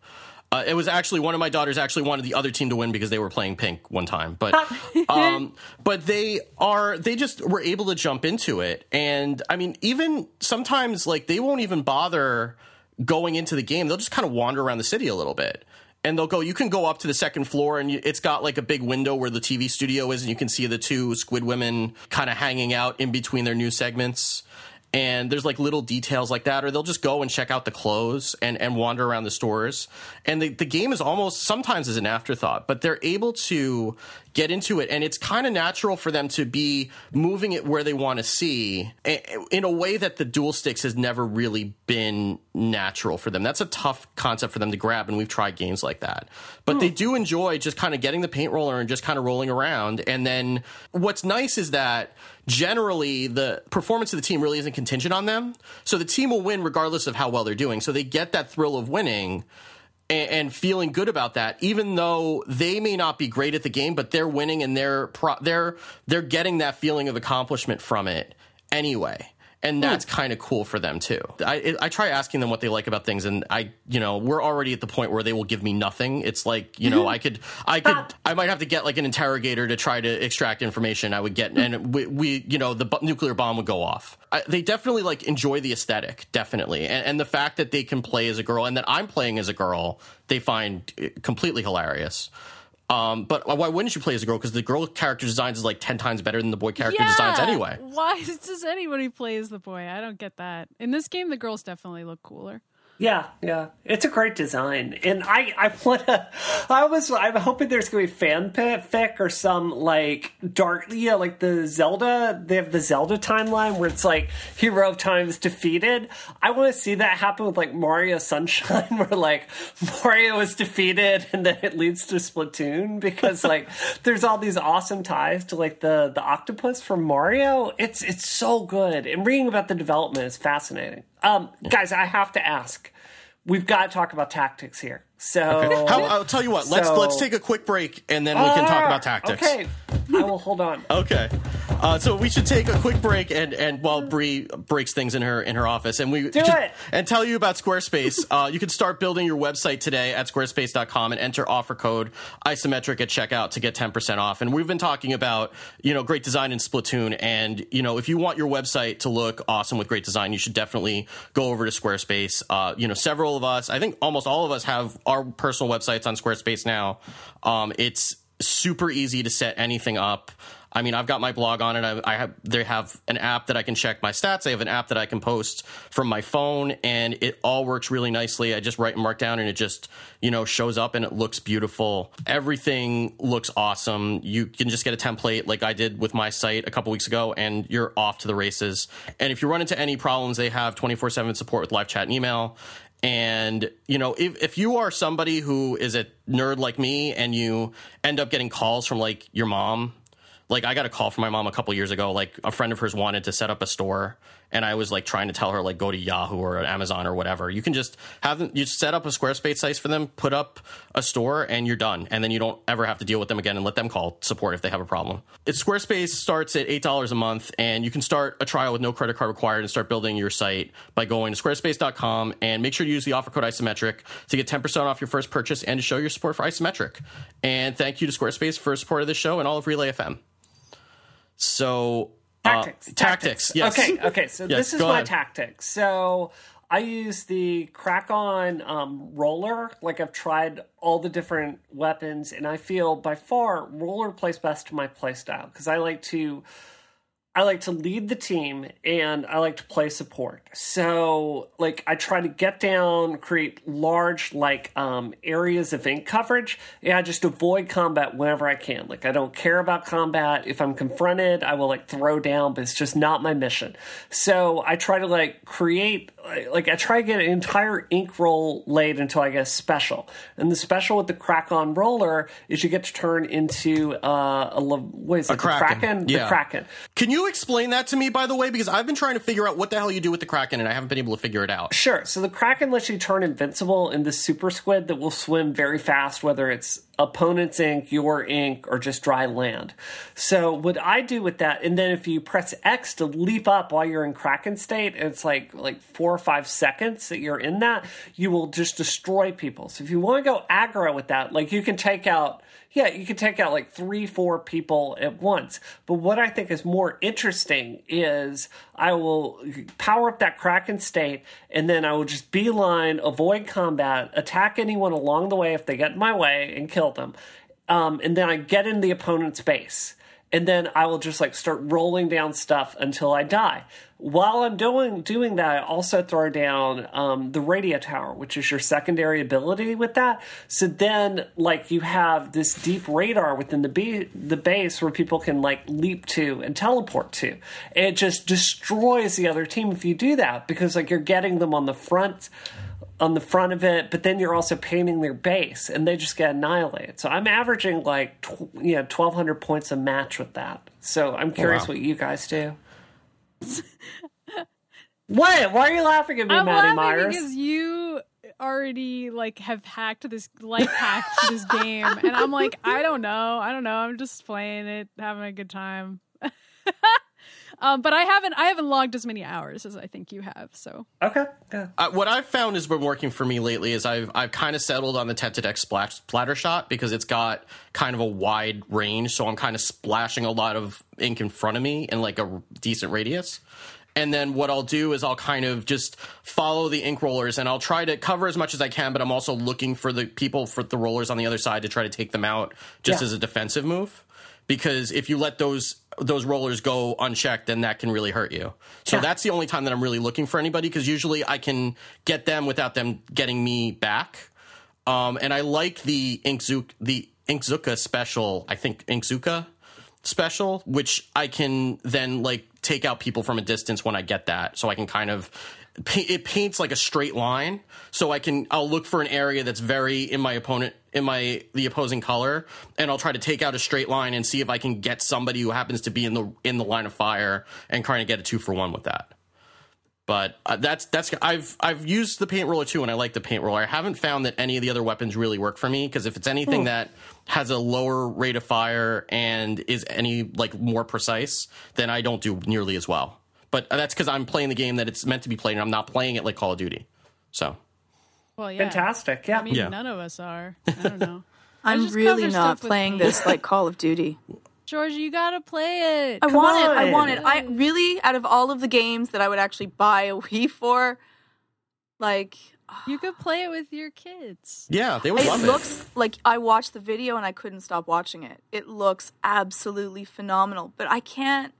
Uh, it was actually one of my daughters actually wanted the other team to win because they were playing pink one time, but um, but they are they just were able to jump into it, and I mean even sometimes like they won't even bother going into the game; they'll just kind of wander around the city a little bit. And they'll go. You can go up to the second floor, and it's got like a big window where the TV studio is, and you can see the two Squid Women kind of hanging out in between their new segments and there's like little details like that or they'll just go and check out the clothes and, and wander around the stores and the, the game is almost sometimes is an afterthought but they're able to get into it. And it's kind of natural for them to be moving it where they want to see in a way that the dual sticks has never really been natural for them. That's a tough concept for them to grab and we've tried games like that. But they hmm. do enjoy just kind of getting the paint roller and just kind of rolling around. And then what's nice is that generally the performance of the team really isn't contingent on them. So the team will win regardless of how well they're doing. So they get that thrill of winning and, and feeling good about that, even though they may not be great at the game, but they're winning and they're pro- they're they're getting that feeling of accomplishment from it anyway. And hmm. that's kind of cool for them too. I I try asking them what they like about things, and I you know we're already at the point where they will give me nothing. It's like you know mm-hmm. I could I could I might have to get like an interrogator to try to extract information. I would get hmm. and we, we you know the bu- nuclear bomb would go off. I, they definitely like enjoy the aesthetic, definitely, and, and the fact that they can play as a girl and that I'm playing as a girl, they find uh, completely hilarious. Um, but why wouldn't you play as a girl? Because the girl character designs is like ten times better than the boy character designs anyway.
Why does anybody play as the boy? I don't get that. In this game, the girls definitely look cooler.
Yeah, yeah, it's a great design, and I, I wanna, I was, I'm hoping there's gonna be fanfic or some like dark, yeah, like the Zelda. They have the Zelda timeline where it's like hero of times defeated. I want to see that happen with like Mario Sunshine, where like Mario is defeated and then it leads to Splatoon because like there's all these awesome ties to like the the octopus from Mario. It's it's so good, and reading about the development is fascinating. Um, guys, I have to ask. We've got to talk about tactics here. So
How, I'll tell you what. Let's
So-
let's take a quick break and then we can talk about tactics.
Okay, I will hold on.
Okay. Uh, so we should take a quick break and, and while Bree breaks things in her in her office and we
Do
should-
it.
and tell you about Squarespace. uh, you can start building your website today at squarespace.com and enter offer code isometric at checkout to get 10% off. And we've been talking about, you know, great design in Splatoon and you know, if you want your website to look awesome with great design, you should definitely go over to Squarespace. Uh, you know, several of us, I think almost all of us have our personal websites on Squarespace now. Um, it's super easy to set anything up. I mean, I've got my blog on it. I, I have they have an app that I can check my stats. They have an app that I can post from my phone, and it all works really nicely. I just write Markdown, and it just you know shows up, and it looks beautiful. Everything looks awesome. You can just get a template like I did with my site a couple weeks ago, and you're off to the races. And if you run into any problems, they have twenty four seven support with live chat and email. And, you know, if, if you are somebody who is a nerd like me and you end up getting calls from like your mom, like I got a call from my mom a couple years ago, like a friend of hers wanted to set up a store and I was like trying to tell her like go to Yahoo or Amazon or whatever. You can just have them. You set up a Squarespace site for them, put up a store, and you're done. And then you don't ever have to deal with them again, and let them call support if they have a problem. It's Squarespace starts at eight dollars a month, and you can start a trial with no credit card required and start building your site by going to squarespace.com and make sure to use the offer code isometric to get 10% off your first purchase and to show your support for isometric. And thank you to Squarespace for support of this show and all of Relay FM. So uh,
Tactics.
tactics. Yes.
Okay. Okay. So
Yes,
this is my
ahead.
tactic. So I use the Krak-On um, roller. Like I've tried all the different weapons, and I feel by far roller plays best to my playstyle because I like to. I like to lead the team and I like to play support. So, like, I try to get down, create large, like, um, areas of ink coverage, Yeah, I just avoid combat whenever I can. Like, I don't care about combat. If I'm confronted, I will, like, throw down, but it's just not my mission. So, I try to, like, create, like, I try to get an entire ink roll laid until I get a special. And the special with the Krak-On roller is you get to turn into, uh, a, le- what is it? the
Kraken.
The
Yeah.
Kraken.
Can you explain that to me, by the way? Because I've been trying to figure out what the hell you do with the Kraken, and I haven't been able to figure it out.
Sure. So the Kraken lets you turn invincible in the super squid that will swim very fast, whether it's opponent's ink, your ink, or just dry land. So what I do with that, and then if you press X to leap up while you're in Kraken state, it's like like four or five seconds that you're in that, you will just destroy people. So if you want to go aggro with that, like you can take out yeah, you can take out like three, four people at once. But what I think is more interesting is I will power up that Kraken state and then I will just beeline, avoid combat, attack anyone along the way if they get in my way and kill them. Um, and then I get in the opponent's base. And then I will just like start rolling down stuff until I die. While I'm doing doing that, I also throw down um, the radio tower, which is your secondary ability with that. So then, like, you have this deep radar within the be- the base where people can like leap to and teleport to. It just destroys the other team if you do that because like you're getting them on the front on the front of it, but then you're also painting their base, and they just get annihilated. So I'm averaging like tw- you know 1,200 points a match with that. So I'm oh, curious
wow.
what you guys do. what? Why are you laughing at me,
I'm
Maddie
laughing
Myers?
because you already like have hacked this life hacked this game, and I'm like, I don't know, I don't know. I'm just playing it, having a good time. um, but I haven't I haven't logged as many hours as I think you have. So
Okay. Yeah.
Uh, what I've found has been working for me lately is I've I've kind of settled on the Tentatek splash splatter shot because it's got kind of a wide range, so I'm kind of splashing a lot of ink in front of me in like a decent radius. And then what I'll do is I'll kind of just follow the ink rollers and I'll try to cover as much as I can, but I'm also looking for the people for the rollers on the other side to try to take them out just
Yeah.
as a defensive move. Because if you let those those rollers go unchecked, then that can really hurt you. So
Yeah.
that's the only time that I'm really looking for anybody because usually I can get them without them getting me back. Um, and I like the Inkzooka, the Inkzooka special. I think Inkzooka special, which I can then like take out people from a distance when I get that. So I can kind of it paints like a straight line. So I can I'll look for an area that's very in my opponent in my the opposing color, and I'll try to take out a straight line and see if I can get somebody who happens to be in the in the line of fire and trying to get a two for one with that. But uh, that's that's I've I've used the paint roller too, and I like the paint roller. I haven't found that any of the other weapons really work for me because if it's anything that has a lower rate of fire and is any like more precise, then I don't do nearly as well. But that's because I'm playing the game that it's meant to be played, and I'm not playing it like Call of Duty. So
well, yeah.
Fantastic. Yeah.
I mean,
Yeah.
none of us are. I don't know.
I'm really not playing this like Call of Duty.
Georgia, you gotta play it.
I want it. I want it. I really, out of all of the games that I would actually buy a Wii for, like
You could play it with your kids.
yeah, they would
it
love
looks like I watched the video and I couldn't stop watching it. It looks absolutely phenomenal, but I can't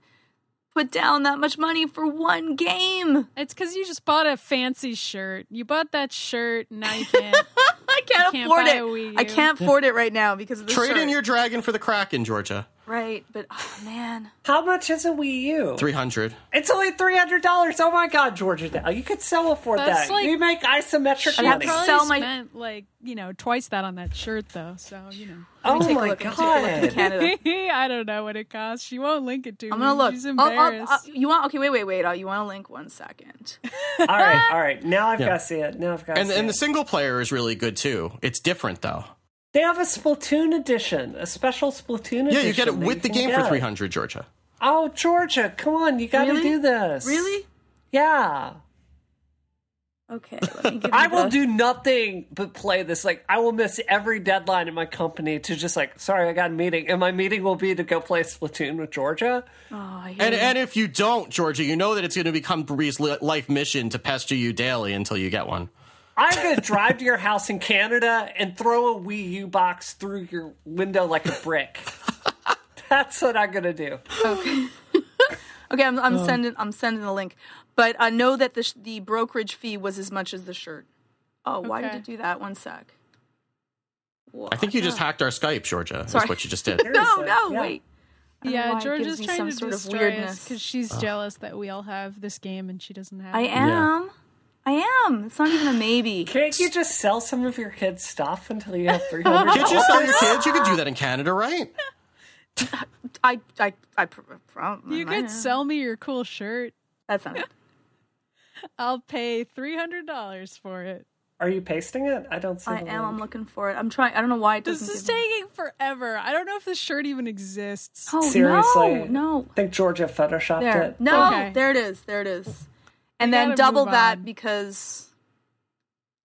put down that much money for one game.
It's because you just bought a fancy shirt. You bought that shirt, now you can't.
I can't,
can't
afford
buy
it.
a Wii
I
U.
can't afford it right now because of the
Trade
shirt.
in your dragon for the Kraken, Georgia.
Right, but oh man.
How much is a Wii U?
Three hundred.
It's only three hundred dollars. Oh my god, Georgia! Now you could sell it for
That's
that.
like-
you make isometric
I'd have
money.
to
Probably
sell my-
spent like you know twice that on that shirt though. So you know.
oh
Take a
my
look, take a look in
god!
Canada.
I don't know what it costs. She won't link it to
I'm
me.
gonna look.
She's
Oh, oh, oh
embarrassed.
oh, you want? Okay, wait, wait, wait. Oh, you want to link one second?
all right, all right. Now I've
Yeah.
got to see it. Now I've got to
And
see
and the single player is really good too. It's different though.
They have a Splatoon edition, a special Splatoon edition.
Yeah, you get it
that
with the
can
game for three hundred, Georgia.
Oh, Georgia, come on, you got to
Really?
do this.
Really?
Yeah.
Okay. Let me give
I will do nothing but play this. Like, I will miss every deadline in my company to just like, sorry, I got a meeting, and my meeting will be to go play Splatoon with Georgia.
Oh,
And
you.
and if you don't, Georgia, you know that it's going to become Bree's life mission to pester you daily until you get one.
I'm gonna drive to your house in Canada and throw a Wii U box through your window like a brick. That's what I'm gonna do.
Okay, I'm, I'm sending. I'm sending the link, but uh, know that the sh- the brokerage fee was as much as the shirt. Oh, why did
Okay.
it do that? One sec.
I think you just hacked our Skype, Georgia.
Sorry.
Is what you just did.
No, no,
Yeah.
wait. I don't know
yeah, Georgia's
gives me
trying
some
to
sort of
destroy
weirdness.
because she's jealous that we all have this game and she doesn't have
I
it.
am. I am. It's not even a maybe.
Can't you just sell some of your kids' stuff until you have 300?
Can't you sell your kids? You could do that in Canada, right?
I, I, I. pr- pr-
You
I
could
know.
sell me your cool shirt.
That's not. it.
I'll pay three hundred dollars for it.
Are you pasting it? I don't see.
I
the
am. I'm looking for it. I'm trying. I don't know why it
This
doesn't.
This is
give me-
taking forever. I don't know if this shirt even exists.
Oh
Seriously?
no, no.
I think Georgia photoshopped
There.
it.
No,
Okay.
there it is. There it is. And then double that because.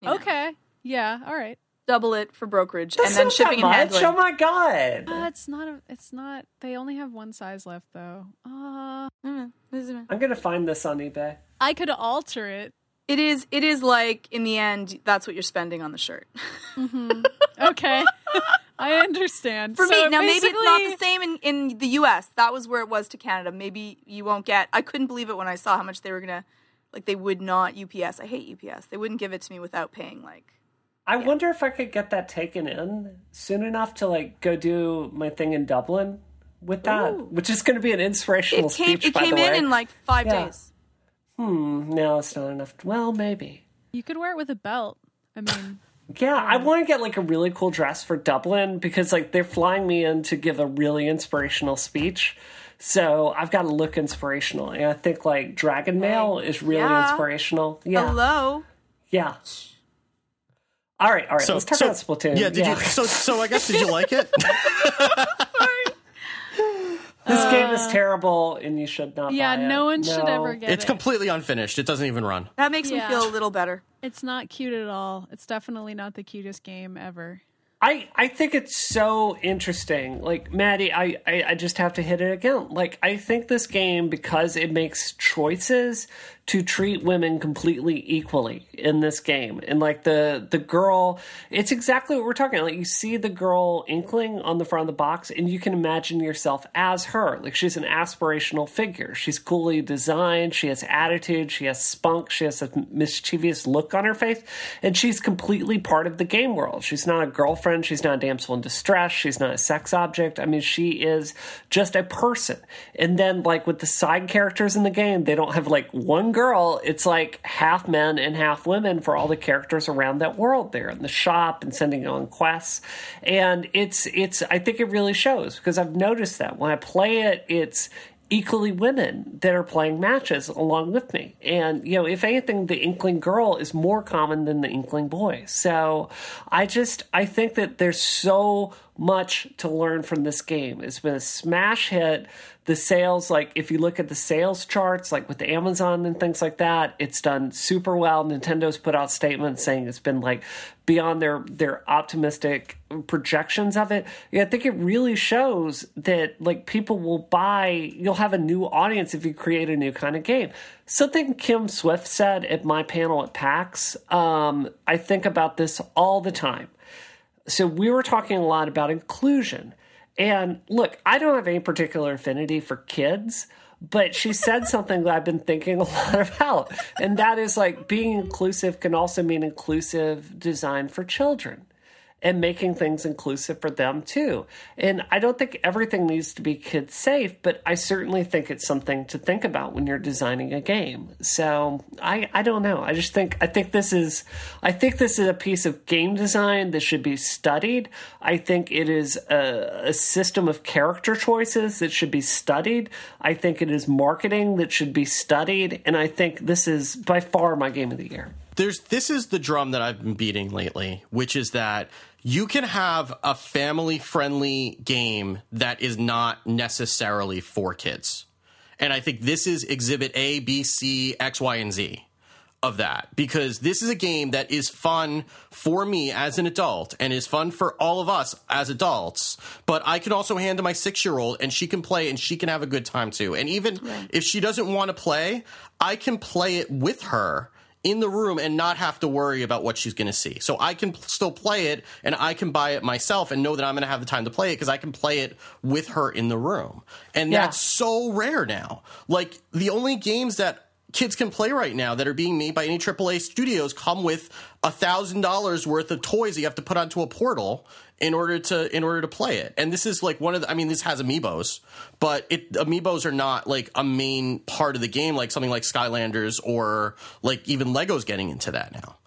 you know,
Okay. Yeah. All right.
Double it for brokerage
That's
and then
not
shipping
that
and
much.
handling.
Oh my god!
Uh, it's not. A, it's not. They only have one size left, though. Uh,
Mm, this is-
I'm gonna find this on eBay.
I could alter it.
It is. It is like in the end, that's what you're spending on the shirt.
Okay. I understand.
For
So
me, now maybe it's not
basically-
the same in, in the U.S. That was where it was to Canada. Maybe you won't get. I couldn't believe it when I saw how much they were gonna, like they would not UPS. I hate UPS. They wouldn't give it to me without paying. Like
I wonder if I could get that taken in soon enough to like go do my thing in Dublin with that,
Ooh.
which is going to be an inspirational
it came.
speech.
It
by
came
the
in
way.
in like five
Yeah.
days.
Hmm, no, it's not enough. Well, maybe.
You could wear it with a belt. I mean,
Yeah, I want to get like a really cool dress for Dublin because like they're flying me in to give a really inspirational speech. So I've got to look inspirational, and I think like Dragon Mail is really
Yeah.
inspirational. Yeah,
Hello.
yeah. All right, all right.
So,
let's talk
so
about Splatoon.
Yeah. Did you? So, so I guess did you like it?
This game is uh, terrible, and you should not.
yeah,
buy it.
no one should ever get
it's
it.
It's completely unfinished. It doesn't even run.
That makes
Yeah.
me feel a little better.
It's not cute at all. It's definitely not the cutest game ever.
I, I think it's so interesting. Like, Maddie, I, I, I just have to hit it again. Like, I think this game, because it makes choices to treat women completely equally in this game. And like the the girl, it's exactly what we're talking about. Like you see the girl inkling on the front of the box, and you can imagine yourself as her. Like she's an aspirational figure. She's coolly designed, she has attitude, she has spunk, she has a mischievous look on her face, and she's completely part of the game world. She's not a girlfriend, she's not a damsel in distress, she's not a sex object. I mean, she is just a person. And then like with the side characters in the game, they don't have like one girl, it's like half men and half women for all the characters around that world there in the shop and sending on quests. And it's it's I think it really shows because I've noticed that when I play it, it's equally women that are playing matches along with me. And, you know, if anything, the Inkling girl is more common than the Inkling boy. So I just, I think that there's so much to learn from this game. It's been a smash hit. The sales, like if you look at the sales charts, like with Amazon and things like that, it's done super well. Nintendo's put out statements saying it's been like beyond their their optimistic projections of it. Yeah, I think it really shows that like people will buy. You'll have a new audience if you create a new kind of game. Something Kim Swift said at my panel at PAX. Um, I think about this all the time so we were talking a lot about inclusion. And look, I don't have any particular affinity for kids, but she said something that I've been thinking a lot about. And that is like being inclusive can also mean inclusive design for children. And making things inclusive for them too. And I don't think everything needs to be kid safe, but I certainly think it's something to think about when you're designing a game. So I, I don't know. I just think I think this is I think this is a piece of game design that should be studied. I think it is a, a system of character choices that should be studied. I think it is marketing that should be studied, and I think this is by far my game of the year.
There's this is the drum that I've been beating lately, which is that you can have a family friendly game that is not necessarily for kids. And I think this is exhibit A, B, C, X, Y, and Z of that because this is a game that is fun for me as an adult and is fun for all of us as adults. But I can also hand to my six year old and she can play and she can have a good time too. And even right. if she doesn't want to play, I can play it with her in the room and not have to worry about what she's going to see. So I can still play it and I can buy it myself and know that I'm going to have the time to play it because I can play it with her in the room. And yeah. that's so rare now. Like the only games that kids can play right now that are being made by any AAA studios come with a thousand dollars worth of toys that you have to put onto a portal in order to in order to play it. And this is like one of the, I mean this has amiibos, but it amiibos are not like a main part of the game like something like Skylanders or like even Legos getting into that now.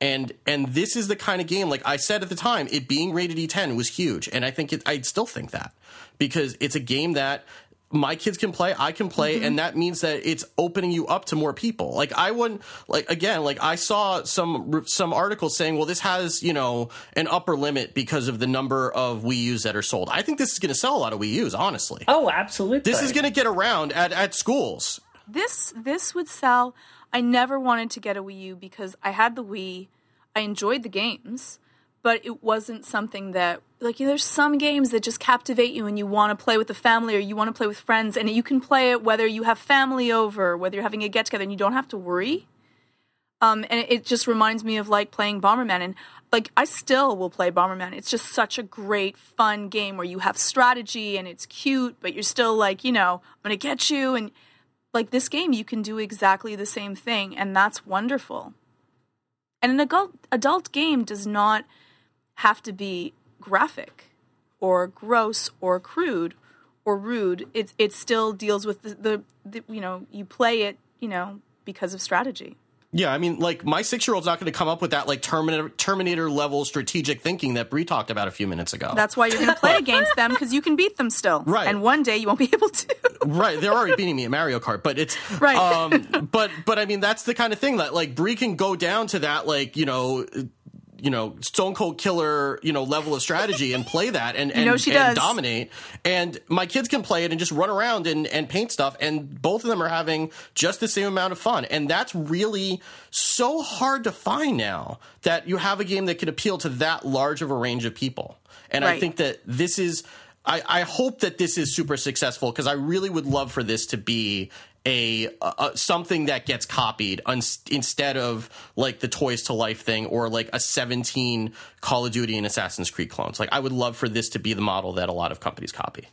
And and this is the kind of game like I said at the time it being rated E10 was huge and I think it, I still think that because it's a game that my kids can play, I can play, mm-hmm. and that means that it's opening you up to more people. Like I wouldn't like again, like I saw some some articles saying, well, this has you know an upper limit because of the number of Wii U's that are sold. I think this is going to sell a lot of Wii U's, honestly.
Oh, absolutely.
This is going to get around at at schools.
This this would sell. I never wanted to get a Wii U because I had the Wii. I enjoyed the games but it wasn't something that like you know, there's some games that just captivate you and you want to play with the family or you want to play with friends and you can play it whether you have family over whether you're having a get together and you don't have to worry. Um, and it, just reminds me of like playing bomberman and like i still will play bomberman. It's just such a great fun game where you have strategy and it's cute but you're still like you know i'm gonna get you and like this game you can do exactly the same thing and that's wonderful. And an adult adult game does not have to be graphic or gross or crude or rude. It it still deals with the, the, the you know you play it you know because of strategy.
Yeah, I mean, like my six year old's not going to come up with that like Terminator Terminator level strategic thinking that Bree talked about a few minutes ago.
That's why you're going to play against them because you can beat them still,
right?
And one day you won't be able to.
right, they're already beating me at Mario Kart, but it's
right.
Um, but but I mean, that's the kind of thing that like Bree can go down to that like you know you know stone cold killer you know level of strategy and play that and and,
you know she
and dominate. And my kids can play it and just run around and, and paint stuff and both of them are having just the same amount of fun. And that's really so hard to find now that you have a game that can appeal to that large of a range of people. And right. i think that this is I, I, hope that this is super successful because I really would love for this to be a, a, something that gets copied un- instead of like the Toys to Life thing or like a 17 Call of Duty and Assassin's Creed clones. Like I would love for this to be the model that a lot of companies copy.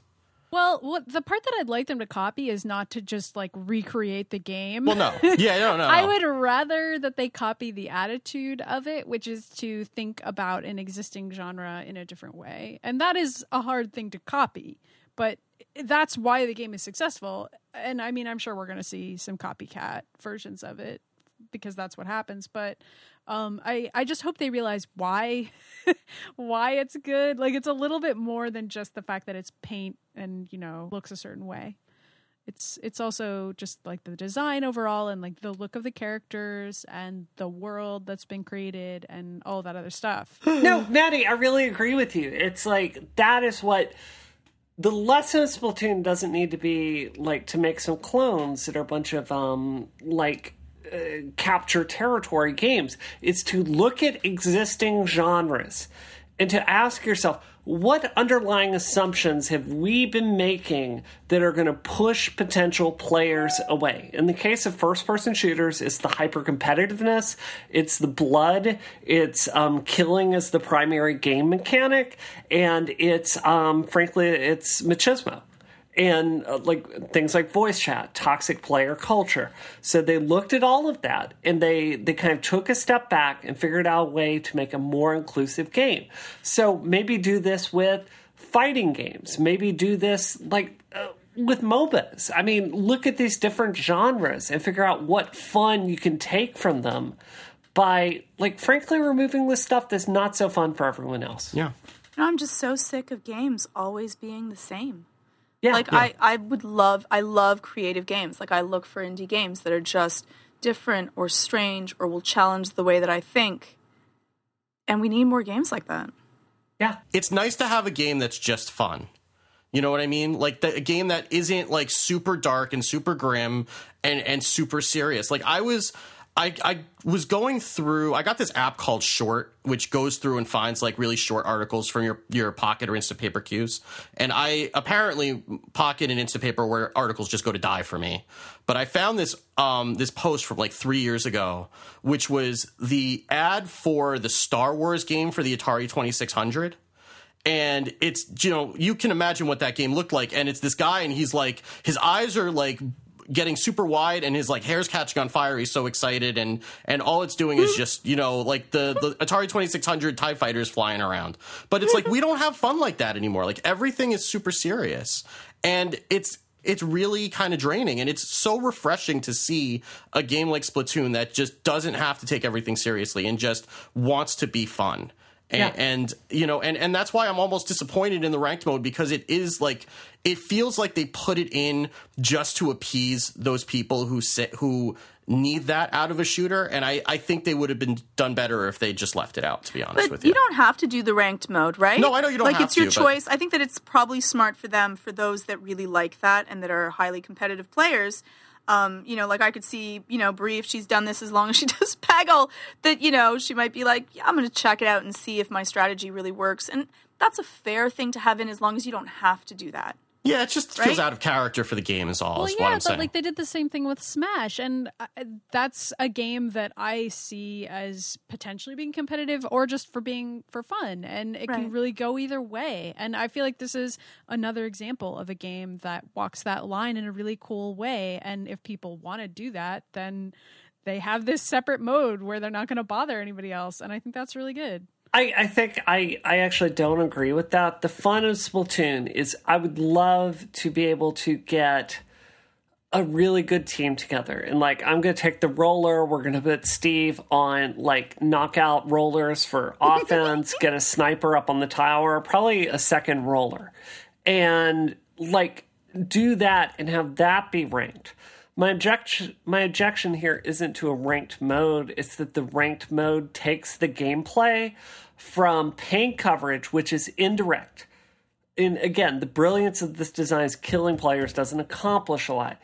Well, what the part that I'd like them to copy is not to just like recreate the game.
Well, no, yeah, no, no.
I would rather that they copy the attitude of it, which is to think about an existing genre in a different way, and that is a hard thing to copy. But that's why the game is successful. And I mean, I'm sure we're going to see some copycat versions of it because that's what happens. But um, I I just hope they realize why why it's good. Like it's a little bit more than just the fact that it's paint and you know looks a certain way. It's it's also just like the design overall and like the look of the characters and the world that's been created and all that other stuff.
no, Maddie, I really agree with you. It's like that is what the lesson of Splatoon doesn't need to be like to make some clones that are a bunch of um like uh, capture territory games. It's to look at existing genres and to ask yourself what underlying assumptions have we been making that are going to push potential players away? In the case of first person shooters, it's the hyper competitiveness, it's the blood, it's um, killing as the primary game mechanic, and it's, um, frankly, it's machismo. And uh, like things like voice chat, toxic player culture. So they looked at all of that and they they kind of took a step back and figured out a way to make a more inclusive game. So maybe do this with fighting games. Maybe do this like uh, with MOBAs. I mean, look at these different genres and figure out what fun you can take from them by like frankly removing the stuff that's not so fun for everyone else.
Yeah.
I'm just so sick of games always being the same.
Yeah.
Like I, I would love I love creative games. Like I look for indie games that are just different or strange or will challenge the way that I think. And we need more games like that.
yeah.
it's nice to have a game that's just fun. You know what I mean? Like the, a game that isn't like super dark and super grim and and super serious. Like I was I, I was going through I got this app called Short which goes through and finds like really short articles from your your pocket or Instapaper queues and I apparently pocket and Instapaper where articles just go to die for me. But I found this um this post from like 3 years ago which was the ad for the Star Wars game for the Atari 2600 and it's you know you can imagine what that game looked like. And it's this guy and he's like his eyes are like getting super wide and his like hair's catching on fire. He's so excited and and all it's doing is just you know like the the atari 2600 tie fighters flying around. But it's like we don't have fun like that anymore. Like everything is super serious. And it's it's really kind of draining. And it's so refreshing to see a game like splatoon that just doesn't have to take everything seriously and just wants to be fun and,
Yeah.
and you know and and that's why i'm almost disappointed in the ranked mode because it is like it feels like they put it in just to appease those people who sit who need that out of a shooter and i i think they would have been done better if they just left it out to be honest
But
with
you
you
don't have to do the ranked mode, right?
No, I know you don't
Like it's your
to, but-
choice. I think that it's probably smart for them for those that really like that and that are highly competitive players. Um, you know, like I could see, you know, Bree if she's done this as long as she does Peggle, that you know she might be like, yeah, I'm going to check it out and see if my strategy really works, and that's a fair thing to have in as long as you don't have to do that.
Yeah it just feels out of character for the game is all
Well,
is
yeah,
what i'm
but
saying
like they did the same thing with Smash, and uh, that's a game that I see as potentially being competitive or just for being for fun, and it can really go either way. And I feel like this is another example of a game that walks that line in a really cool way. And if people want to do that, then they have this separate mode where they're not going to bother anybody else, and I think that's really good.
I, I think I, I actually don't agree with that. The fun of Splatoon is I would love to be able to get a really good team together. And like I'm gonna take the roller, we're gonna put Steve on like knockout rollers for offense, get a sniper up on the tower, probably a second roller. And like do that and have that be ranked. My objection my objection here isn't to a ranked mode, it's that the ranked mode takes the gameplay from paint coverage, which is indirect. And again, the brilliance of this design is killing players doesn't accomplish a lot.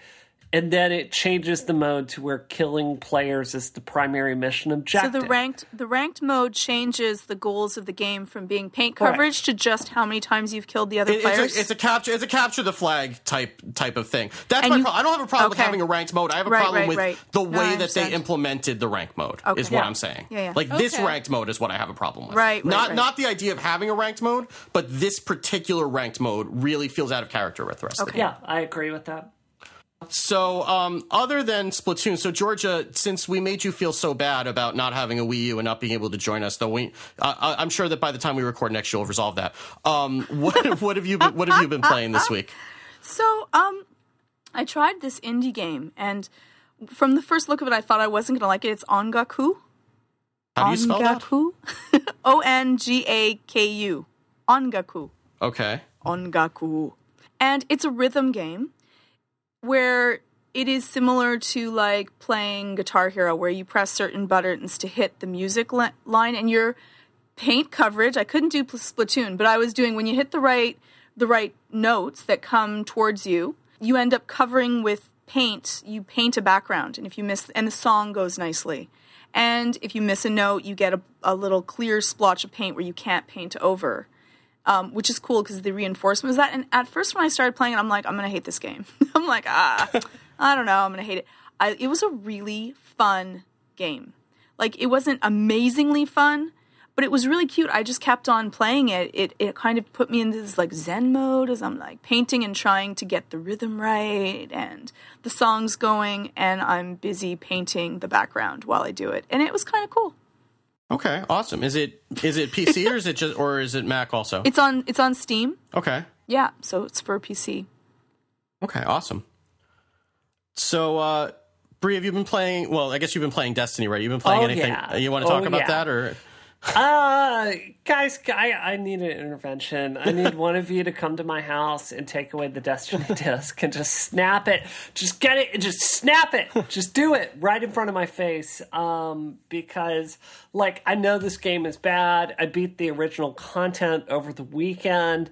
And then it changes the mode to where killing players is the primary mission objective.
So
objective.
the ranked the ranked mode changes the goals of the game from being paint
Correct.
coverage to just how many times you've killed the other
It-
players.
it's, a, it's a capture. It's a capture the flag type type of thing. That's
And
my
you-
problem. I don't have a problem with having a ranked mode. I have a
Right,
problem
right,
with
right.
the
No,
way that they implemented the rank mode.
Okay.
Is what
Yeah.
I'm saying.
Yeah, yeah.
Like this ranked mode is what I have a problem with.
Right, right,
Not
right.
not the idea of having a ranked mode, but this particular ranked mode really feels out of character with the rest of the game.
yeah, I agree with that.
So, um, other than Splatoon, so Georgia, since we made you feel so bad about not having a Wii U and not being able to join us, though we, uh, I- I'm sure that by the time we record next, you'll resolve that. Um, what what have you been, what have you been playing this week?
So, um, I tried this indie game, and from the first look of it, I thought I wasn't gonna like it. It's Ongaku.
How do you spell that?
Ongaku. O N G A K U. Ongaku.
Okay.
Ongaku. And it's a rhythm game where it is similar to like playing Guitar Hero, where you press certain buttons to hit the music li- line, and your paint coverage. I couldn't do pl- Splatoon, but I was doing when you hit the right the right notes that come towards you, you end up covering with paint. You paint a background, and if you miss, and the song goes nicely. And if you miss a note, you get a, a little clear splotch of paint where you can't paint over um, which is cool because the reinforcement was that. And at first, when I started playing it, I'm like, I'm gonna hate this game. I'm like, ah, I don't know, I'm gonna hate it. I, it was a really fun game. Like, it wasn't amazingly fun, but it was really cute. I just kept on playing it. It it kind of put me into this like Zen mode as I'm like painting and trying to get the rhythm right and the songs going, and I'm busy painting the background while I do it, and it was kind of cool.
Okay, awesome. Is it is it PC or is it just or is it Mac also?
It's on it's on Steam.
okay.
Yeah, so it's for PC.
Okay, awesome. So, uh, Bree, have you been playing? Well, I guess you've been playing Destiny, right? You've been playing
Oh,
anything?
yeah.
You want to talk
Oh,
about
yeah.
that, or
Uh, guys, I, I need an intervention. I need one of you to come to my house and take away the Destiny disc and just snap it. Just get it and just snap it. Just do it right in front of my face. Um, because, like, I know this game is bad. I beat the original content over the weekend.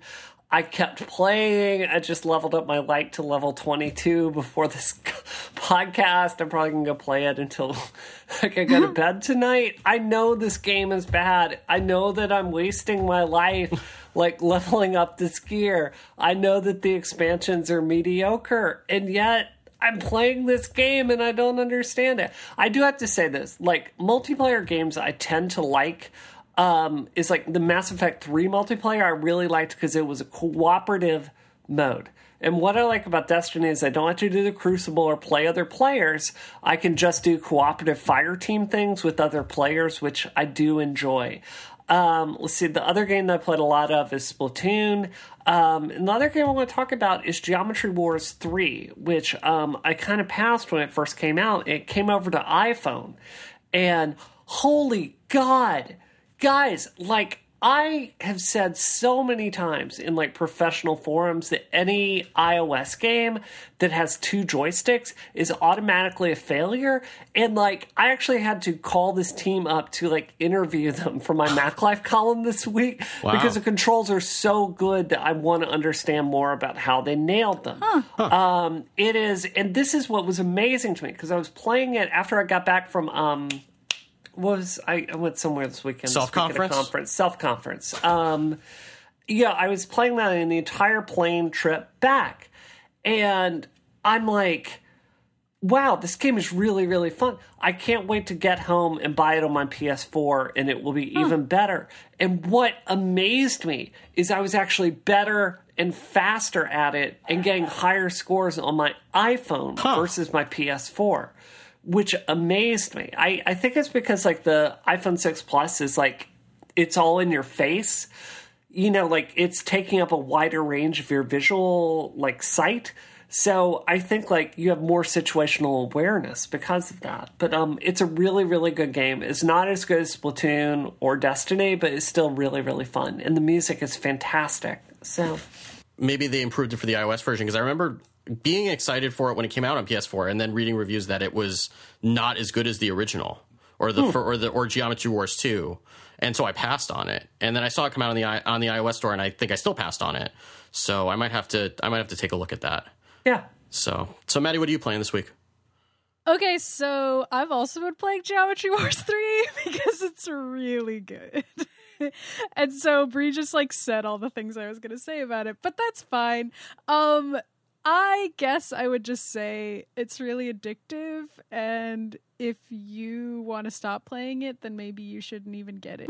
I kept playing. I just leveled up my light to level 22 before this podcast. I'm probably going to go play it until I can go to bed tonight. I know this game is bad. I know that I'm wasting my life like leveling up this gear. I know that the expansions are mediocre. And yet I'm playing this game and I don't understand it. I do have to say this like multiplayer games I tend to like um, is like the Mass Effect 3 multiplayer I really liked because it was a cooperative mode. And what I like about Destiny is I don't have to do the Crucible or play other players. I can just do cooperative fire team things with other players, which I do enjoy. Um, let's see, the other game that I played a lot of is Splatoon. Um, and the other game I want to talk about is Geometry Wars 3, which um, I kind of passed when it first came out. It came over to iPhone. And holy God, guys, like I have said so many times in like professional forums that any iOS game that has two joysticks is automatically a failure. And like I actually had to call this team up to like interview them for my Mac Life column this week
Wow.
because the controls are so good that I want to understand more about how they nailed them. Um, it is, and this is what was amazing to me because I was playing it after I got back from um, was I, I went somewhere this weekend. this
Self-conference?
conference, self conference. Um, yeah, I was playing that in the entire plane trip back, and I'm like, wow, this game is really really fun. I can't wait to get home and buy it on my PS4, and it will be even better. And what amazed me is I was actually better and faster at it and getting higher scores on my iPhone versus my PS4 which amazed me. I, I think it's because like the iPhone 6 Plus is like it's all in your face. You know, like it's taking up a wider range of your visual like sight. So I think like you have more situational awareness because of that. But um it's a really, really good game. It's not as good as Splatoon or Destiny, but it's still really, really fun. And the music is fantastic. So
maybe they improved it for the iOS version? Because I remember being excited for it when it came out on PS4, and then reading reviews that it was not as good as the original, or the fir- or the or Geometry Wars 2. And so I passed on it, and then I saw it come out on the on the iOS store, and I think I still passed on it. So I might have to I might have to take a look at that.
yeah.
So so Maddie, what are you playing this week?
Okay, so I've also been playing Geometry Wars 3 because it's really good. and so Bree just like said all the things I was going to say about it, but that's fine. Um I guess I would just say it's really addictive and if you want to stop playing it, then maybe you shouldn't even get it.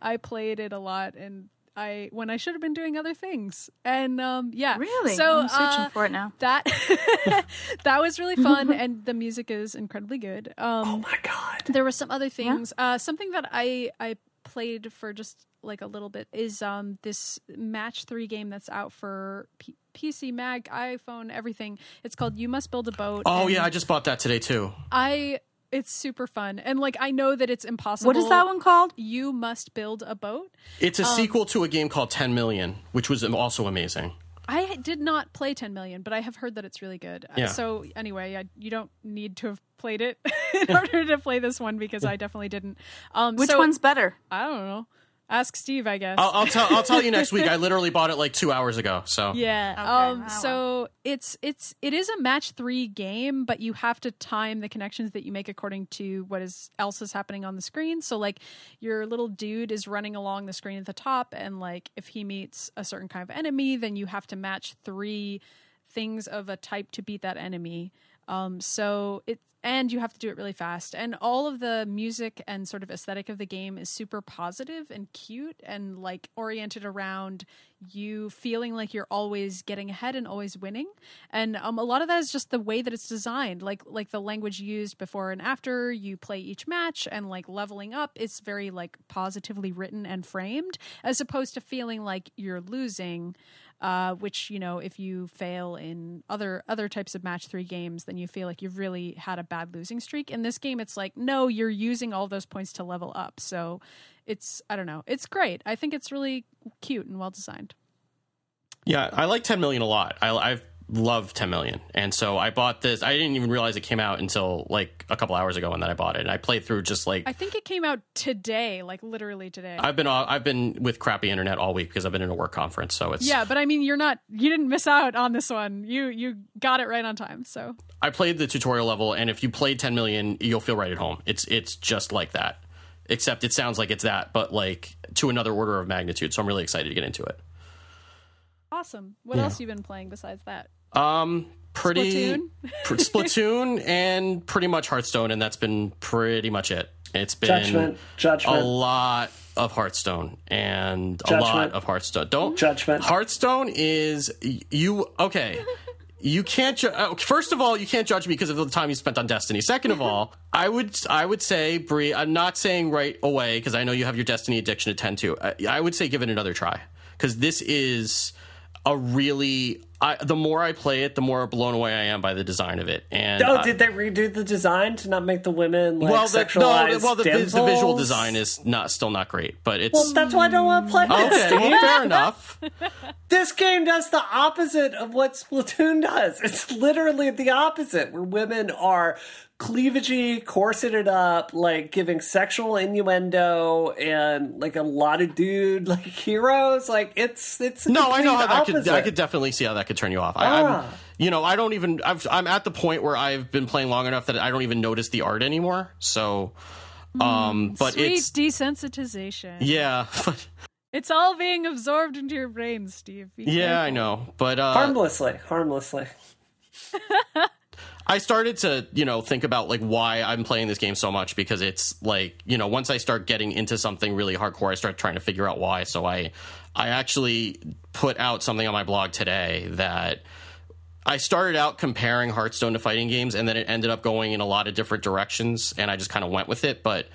I played it a lot and I when I should have been doing other things. And um yeah.
Really?
So
I'm searching
uh,
for it now.
that that was really fun and the music is incredibly good um
Oh my god.
there were some other things uh something that i i played for just like a little bit is um this match 3 game that's out for P- pc mac iphone everything it's called you must build a boat
Oh yeah, I just bought that today too.
i it's super fun and like i know that it's impossible
What is that one called?
you must build a boat
It's a sequel to a game called 10 Million, which was also amazing.
I did not play 10 million, but I have heard that it's really good. Uh,
Yeah.
So anyway, I, you don't need to have played it in order to play this one because I definitely didn't. Um,
Which
so-
one's better?
I don't know. Ask Steve, I guess.
I'll, I'll tell I'll tell you next week. I literally bought it like two hours ago. So
yeah.
Okay,
um. So it's it's it is a match three game, but you have to time the connections that you make according to what is else is happening on the screen. So like your little dude is running along the screen at the top, and like if he meets a certain kind of enemy, then you have to match three things of a type to beat that enemy. Um. So it and you have to do it really fast. And all of the music and sort of aesthetic of the game is super positive and cute and like oriented around you feeling like you're always getting ahead and always winning. And um, a lot of that is just the way that it's designed, like like the language used before and after you play each match, and like leveling up. It's very like positively written and framed, as opposed to feeling like you're losing uh, which you know if you fail in other other types of match three games then you feel like you've really had a bad losing streak. In this game it's like no you're using all those points to level up. So it's i don't know. It's great. I think it's really cute and well designed.
Yeah, I like 10 million a lot. I, I've loved 10 million. And so I bought this. I didn't even realize it came out until like a couple hours ago and then I bought it. And I played through just like
i think it came out today like literally today
I've been I've been with crappy internet all week because I've been in a work conference. So it's
yeah but i mean you're not you didn't miss out on this one you you got it right on time so
I played the tutorial level and if you played 10 million, you'll feel right at home. It's it's just like that. Except it sounds like it's that, but like to another order of magnitude. So I'm really excited to get into it.
Awesome what else you been playing besides that
Um, pretty
Splatoon?
pr- Splatoon and pretty much Hearthstone, and that's been pretty much it. It's been
Judgment. Judgment.
a lot of Hearthstone and a
Judgment.
lot of Hearthstone. Don't
Judgment.
Hearthstone is you okay? You can't. Ju- uh, first of all, you can't judge me because of the time you spent on Destiny. Second of all, I would I would say Bree. I'm not saying right away because I know you have your Destiny addiction to tend to. I, I would say give it another try because this is a really. I, the more I play it, the more blown away I am by the design of it. And
Oh,
I-
did they redo the design to not make the women like
well, the, no, well, the, the, the visual design is not still not great, but it's
Well, that's why I don't want to play this.
okay. Well, fair enough.
This game does the opposite of what Splatoon does. It's literally the opposite, where women are cleavagey, corseted up, like giving sexual innuendo and like a lot of dude like heroes. Like it's it's
No, I know how
complete
that could. I could definitely see how that could turn you off. I,
Ah.
I'm, you know, I don't even. I've, I'm at the point where I've been playing long enough that I don't even notice the art anymore. So, um, but
sweet
it's
desensitization
yeah, but,
it's all being absorbed into your brain steve Be
yeah, I know. But uh,
harmlessly, harmlessly.
I started to, you know, think about like why I'm playing this game so much because it's like, you know, once I start getting into something really hardcore, I start trying to figure out why. So I I actually put out something on my blog today that I started out comparing Hearthstone to fighting games and then it ended up going in a lot of different directions and I just kind of went with it, but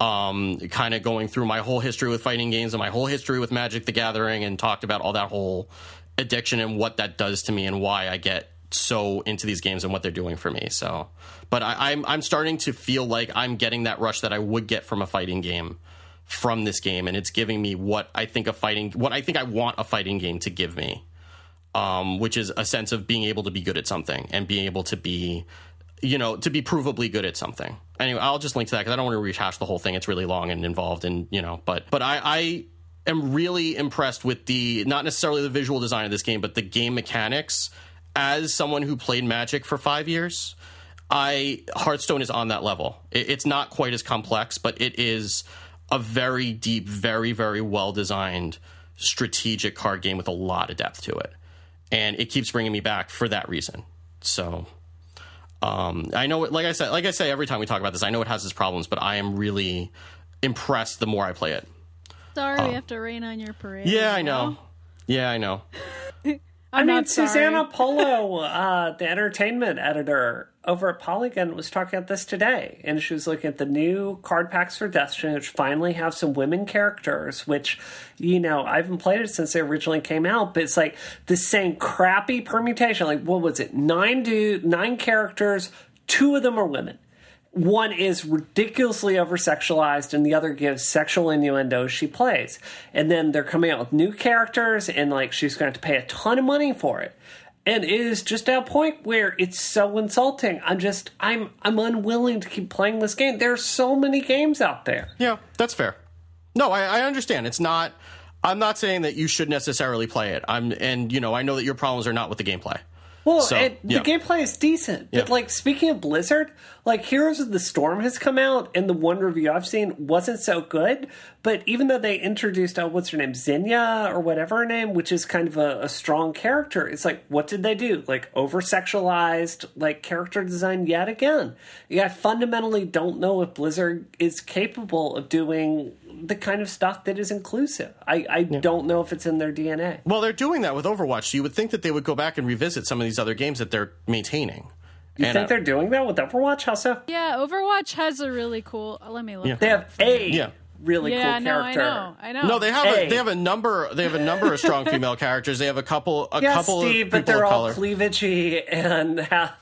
um, kind of going through my whole history with fighting games and my whole history with Magic the Gathering and talked about all that whole addiction and what that does to me and why I get so into these games and what they're doing for me. So, but I, I'm I'm starting to feel like I'm getting that rush that I would get from a fighting game from this game, and it's giving me what I think a fighting what I think I want a fighting game to give me, um, which is a sense of being able to be good at something and being able to be you know, to be provably good at something. Anyway, I'll just link to that because I don't want to rehash the whole thing. It's really long and involved, and you know, but but I, I am really impressed with the not necessarily the visual design of this game, but the game mechanics. As someone who played Magic for five years, I Hearthstone is on that level. It, it's not quite as complex, but it is a very deep, very very well designed strategic card game with a lot of depth to it, and it keeps bringing me back for that reason. So um, I know, like I said, like I say every time we talk about this, I know it has its problems, but I am really impressed the more I play it.
sorry we have to rain on your parade.
Yeah, I know. Yeah, I know.
I
I'm
mean,
not.
Susanna Polo, uh, the entertainment editor over at Polygon, was talking about this today, and she was looking at the new card packs for Destiny, which finally have some women characters. Which, you know, I haven't played it since they originally came out, but it's like the same crappy permutation. Like, what was it? Nine dude, nine characters. Two of them are women. One is ridiculously over sexualized, and the other gives sexual innuendos she plays. And then they're coming out with new characters, and like she's going to to pay a ton of money for it. And it is just at a point where it's so insulting. I'm just, I'm, I'm unwilling to keep playing this game. There's so many games out there.
Yeah, that's fair. No, I, I understand. It's not. I'm not saying that you should necessarily play it. I'm, and you know, I know that your problems are not with the gameplay.
Well,
So,
it,
yeah.
the gameplay is decent. But,
Yeah.
like, speaking of Blizzard, like, Heroes of the Storm has come out, and the one review I've seen wasn't so good. But even though they introduced, oh, what's her name? Zinnia, or whatever her name, which is kind of a, a strong character, it's like, what did they do? Like, over sexualized, like, character design yet again. Yeah, I fundamentally don't know if Blizzard is capable of doing the kind of stuff that is inclusive. I, I don't know if it's in their DNA.
Well, they're doing that with Overwatch. So you would think that they would go back and revisit some of these other games that they're maintaining.
You
And,
think
uh,
they're doing that with Overwatch? How so?
Yeah, Overwatch has a really cool. Let me look.
Yeah.
They have a
Yeah.
really
yeah,
cool
no, I
character.
know, I know.
No, they have
Hey.
a, they have a number they have a number of strong female characters. They have a couple a
Yeah,
couple
Steve,
of
but they're
of
all
color.
cleavagey and have,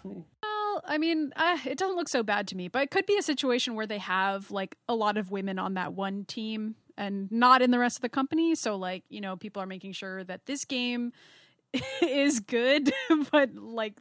I mean, uh, it doesn't look so bad to me, but it could be a situation where they have like a lot of women on that one team and not in the rest of the company. So, like, you know, people are making sure that this game is good, but like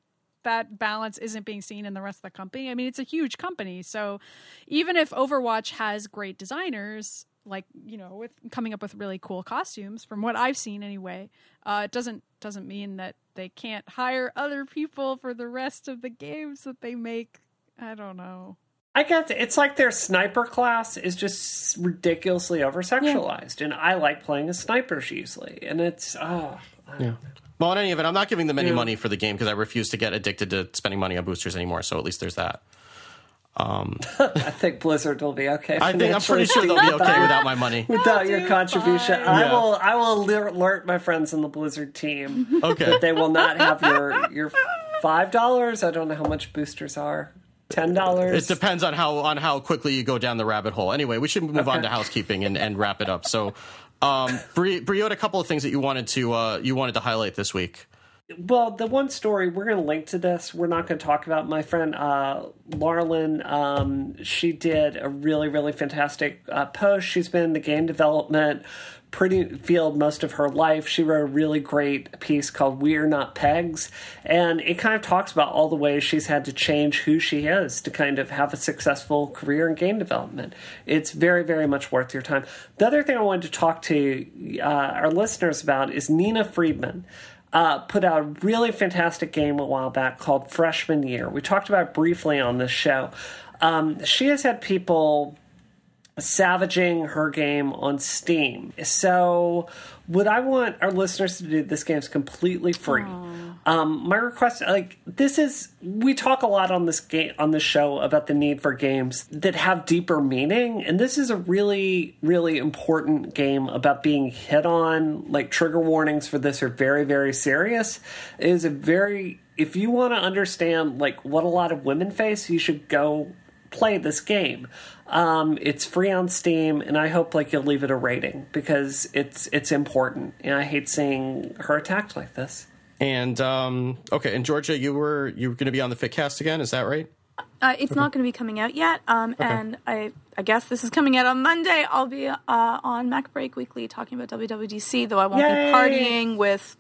that balance isn't being seen in the rest of the company. I mean, it's a huge company, so even if Overwatch has great designers, like you know, with coming up with really cool costumes, from what I've seen anyway, uh, it doesn't doesn't mean that they can't hire other people for the rest of the games that they make. I don't know.
I get it. It's like their sniper class is just ridiculously over sexualized, and I like playing as snipers usually. And it's oh,
Yeah. Well, in any event, I'm not giving them any
Yeah.
money for the game because I refuse to get addicted to spending money on boosters anymore. So at least there's that.
I think Blizzard will be okay.
I think I'm pretty sure they'll be okay without my money.
Without
They'll
your contribution,
fine.
I
Yeah.
will. I will alert- alert my friends in the Blizzard team
Okay.
that they will not have your your five dollars. I don't know how much boosters are. Ten dollars.
It
dollars.
depends on how on how quickly you go down the rabbit hole. Anyway, we should move on to housekeeping and, and wrap it up. So, um, Bree, Bree, you had a couple of things that you wanted to uh, you wanted to highlight this week.
Well, the one story we're going to link to this. We're not going to talk about my friend uh. Um, she did a really, really fantastic uh, post. She's been in the game development pretty field most of her life. She wrote a really great piece called "We Are Not Pegs," and it kind of talks about all the ways she's had to change who she is to kind of have a successful career in game development. It's very, very much worth your time. The other thing I wanted to talk to uh, our listeners about is Nina Freeman uh, put out a really fantastic game a while back called Freshman Year. We talked about briefly on this show. Um, she has had people savaging her game on Steam. So, what I want our listeners to do, this game's completely free. Um, my request, like this is, we talk a lot on this game on this show about the need for games that have deeper meaning, and this is a really, really important game about being hit on. Like trigger warnings for this are very, very serious. It is a very, if you want to understand like what a lot of women face, you should go play this game. Um, it's free on Steam, and I hope like you'll leave it a rating because it's it's important. And I hate seeing her attacked like this.
And um, okay, and Georgia, you were you were going to be on the FitCast again, is that right?
Uh, it's not going to be coming out yet, um, and I, I guess this is coming out on Monday. I'll be uh, on Mac Break Weekly talking about WWDC, though I won't
Yay!
be partying with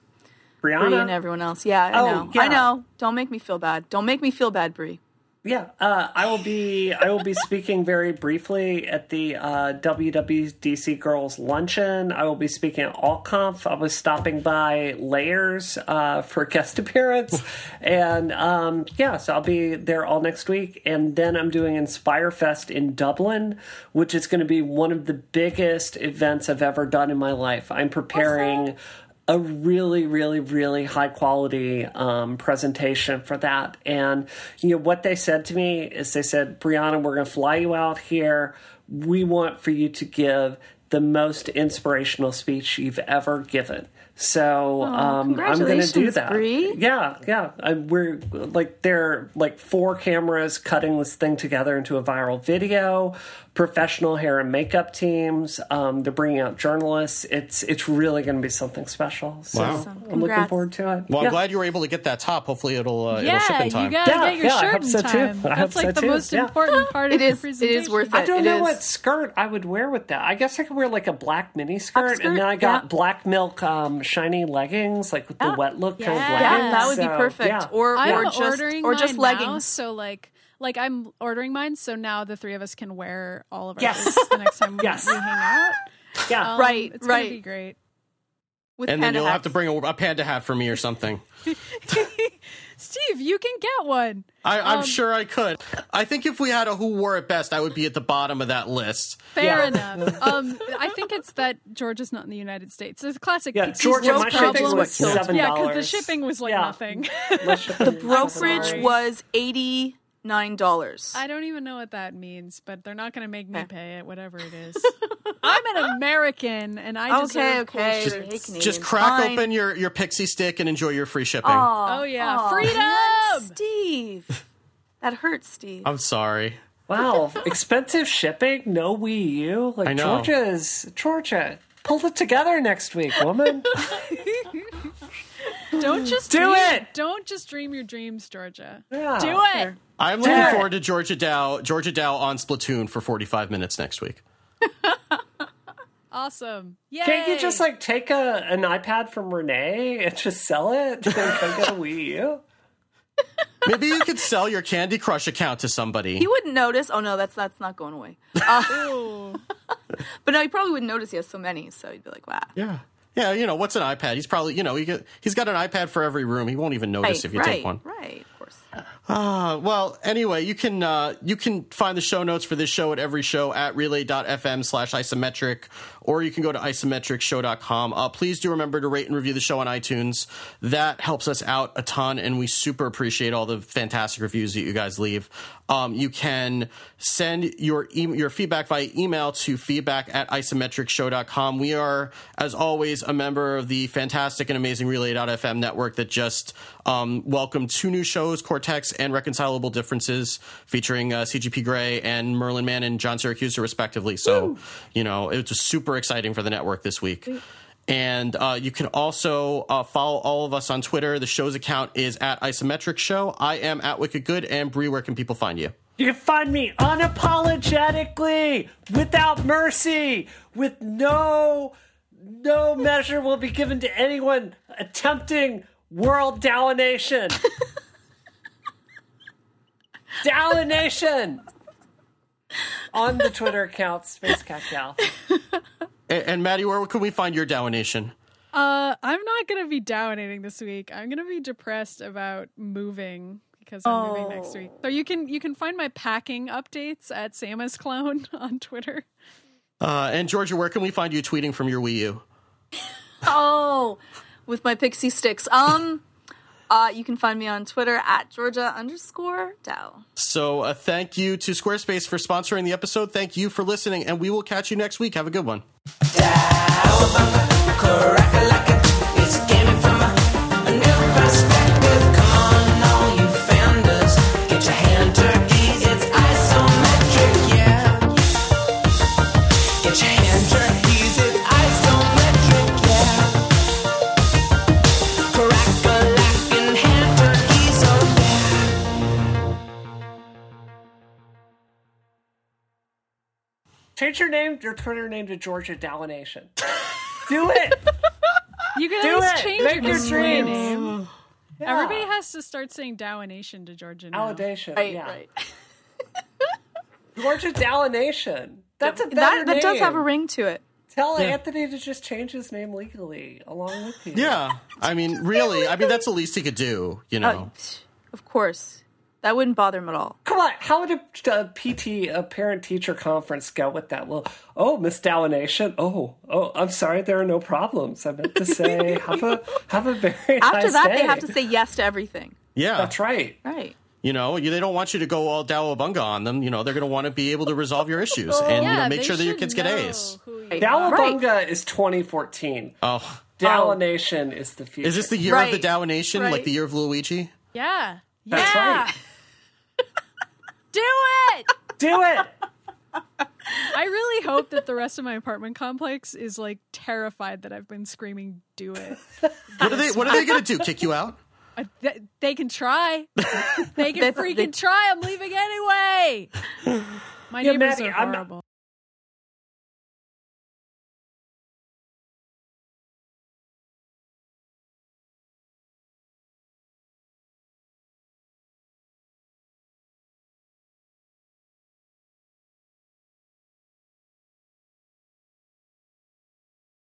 Bree and everyone else. Yeah, I
Oh,
know.
yeah.
I know. Don't make me feel bad. Don't make me feel bad, Brie.
Yeah, uh, I will be I will be speaking very briefly at the uh, WWDC Girls Luncheon. I will be speaking at AltConf. I was stopping by Layers uh, for guest appearance, and um, yeah, so I'll be there all next week. And then I'm doing Inspire Fest in Dublin, which is going to be one of the biggest events I've ever done in my life. I'm preparing a really, really, really high quality um, presentation for that. And you know what they said to me is they said, Brianna, we're going to fly you out here. We want for you to give the most inspirational speech you've ever given. So um, I'm going to do that.
Bree.
Yeah, yeah. I, we're like they're like four cameras cutting this thing together into a viral video. Professional hair and makeup teams. Um, they're bringing out journalists. It's it's really going to be something special. So
Wow.
Awesome.
I'm looking forward to it.
Well, I'm
Yeah.
glad you were able to get that top. Hopefully, it'll uh, it'll ship
Yeah,
in
you
time.
gotta
Yeah,
get your
yeah, I
shirt
hope
in
so, too.
time.
I hope
That's like
so,
the
too.
most
Yeah.
important part
It
of your
is- it
presentation.
is worth
I don't
It
know
is.
what skirt I would wear with that. I guess I could wear like a black mini skirt,
skirt,
and then I got
yeah.
black milk um, shiny leggings, like with the wet look kind of
Yeah.
leggings.
Yeah, that would be perfect.
yeah.
Or or just or just leggings.
so like like I'm ordering mine, so now the three of us can wear all of our
Yes.
the next time we-
Yes.
we hang out.
yeah.
Um,
Right,
it's gonna
right.
be great.
with
and then you'll have to bring a, a panda hat for me or something.
Steve, you can get one.
I, I'm
Um,
sure I could. I think if we had a who wore it best, I would be at the bottom of that list.
Fair
Yeah.
enough. Um, I think it's that Georgia's not in the United States. It's a classic.
Yeah,
Pixies
Georgia,
roast
my shipping
problem.
was $7.
Yeah, because the shipping was like
Yeah.
nothing.
The
Brokerage was eighty nine dollars.
I don't even know what that means, but they're not going to make me
Okay.
pay it, whatever it is. I'm an American, and I just
Okay,
deserve
okay.
cool shirts.
Canadian,
Just crack
fine.
open your, your pixie stick and enjoy your free shipping.
Oh yeah, freedom.
Steve. That hurts, Steve.
I'm sorry.
Wow, expensive shipping, no Wii U. Like
I know.
Georgia is Georgia. Pull it together next week, woman.
Don't just
Do
dream,
it!
Don't just dream your dreams, Georgia.
Yeah.
Do it.
Fair.
I'm looking
Yeah.
forward to Georgia Dow Georgia Dow on Splatoon for 45 minutes next week.
Awesome. Yay.
Can't you just like take a an iPad from Rene and just sell it and then go get a Wii U?
Maybe you could sell your Candy Crush account to somebody.
He wouldn't notice. Oh no, that's that's not going away. Uh, but no, he probably wouldn't notice. He has so many, so he'd be like, "Wow."
yeah. Yeah, you know, what's an iPad? He's probably, you know, he he's got an iPad for every room. He won't even notice
Right,
if you
right,
take one.
right. Of course.
Uh, well, anyway, you can uh, you can find the show notes for this show at every show at relay.fm slash isometric, or you can go to isometricshow.com. Uh, please do remember to rate and review the show on iTunes. That helps us out a ton, and we super appreciate all the fantastic reviews that you guys leave. Um, you can send your e- your feedback via email to feedback at isometricshow.com. We are, as always, a member of the fantastic and amazing Relay.fm network that just um, welcomed two new shows, Cortex and Reconcilable Differences, featuring uh, CGP Grey and Merlin Mann and John Siracusa, respectively. So, you know, it was super exciting for the network this week. And uh, you can also uh, follow all of us on Twitter. The show's account is at Isometric Show. I am at Wicked Good. And Bree, where can people find you?
You can find me unapologetically, without mercy, with no no measure will be given to anyone attempting world domination. domination on the Twitter account Spacekatgal.
And, and Maddie, where can we find your Downation?
Uh, I'm not gonna be downating this week. I'm gonna be depressed about moving because I'm moving next week. So you can you can find my packing updates at Samus Clone on Twitter.
Uh, and Georgia, where can we find you tweeting from your Wii U?
Oh, with my pixie sticks. Um, uh, you can find me on Twitter at Georgia underscore Dow.
So uh, thank you to Squarespace for sponsoring the episode. Thank you for listening, and we will catch you next week. Have a good one.
It's
Change your name, your Twitter name to Georgia Domination. Do it.
You can
Do
always
it!
change
Make
your
your
screen
dreams.
name. Everybody has to start saying Downation to Georgia now.
Validation.
Right,
yeah.
right.
Georgia Domination. That's a better
That that does have a ring to it.
Tell Anthony to just change his name legally along with you.
Yeah, I mean, really, I mean, that's the least he could do. You know,
Uh, of course, that wouldn't bother him at all.
Come on, how would a, a PT, a parent teacher conference go with that? Well, oh, Miss Domination. Oh, oh, I'm sorry, there are no problems. I meant to say, have a have a very
After
nice
that,
day.
they have to say yes to everything.
yeah,
That's right.
Right.
You know, you, they don't want you to go all Dowabunga on them. You know, they're going to want to be able to resolve your issues and you know, make sure that your kids get A's.
who you
Right.
is 2014.
Oh,
Domination is the future.
is this the year
Right.
of the Dow Nation, like the year of Luigi?
Yeah.
That's
yeah.
right.
Do it.
Do it.
I really hope that the rest of my apartment complex is like terrified that I've been screaming "Do it."
What are they? What are they going to do? Kick you out?
Uh, th- they can try. They can
They-
freaking
they-
try. I'm leaving anyway. My
Yeah,
neighbors
Maddie,
are horrible.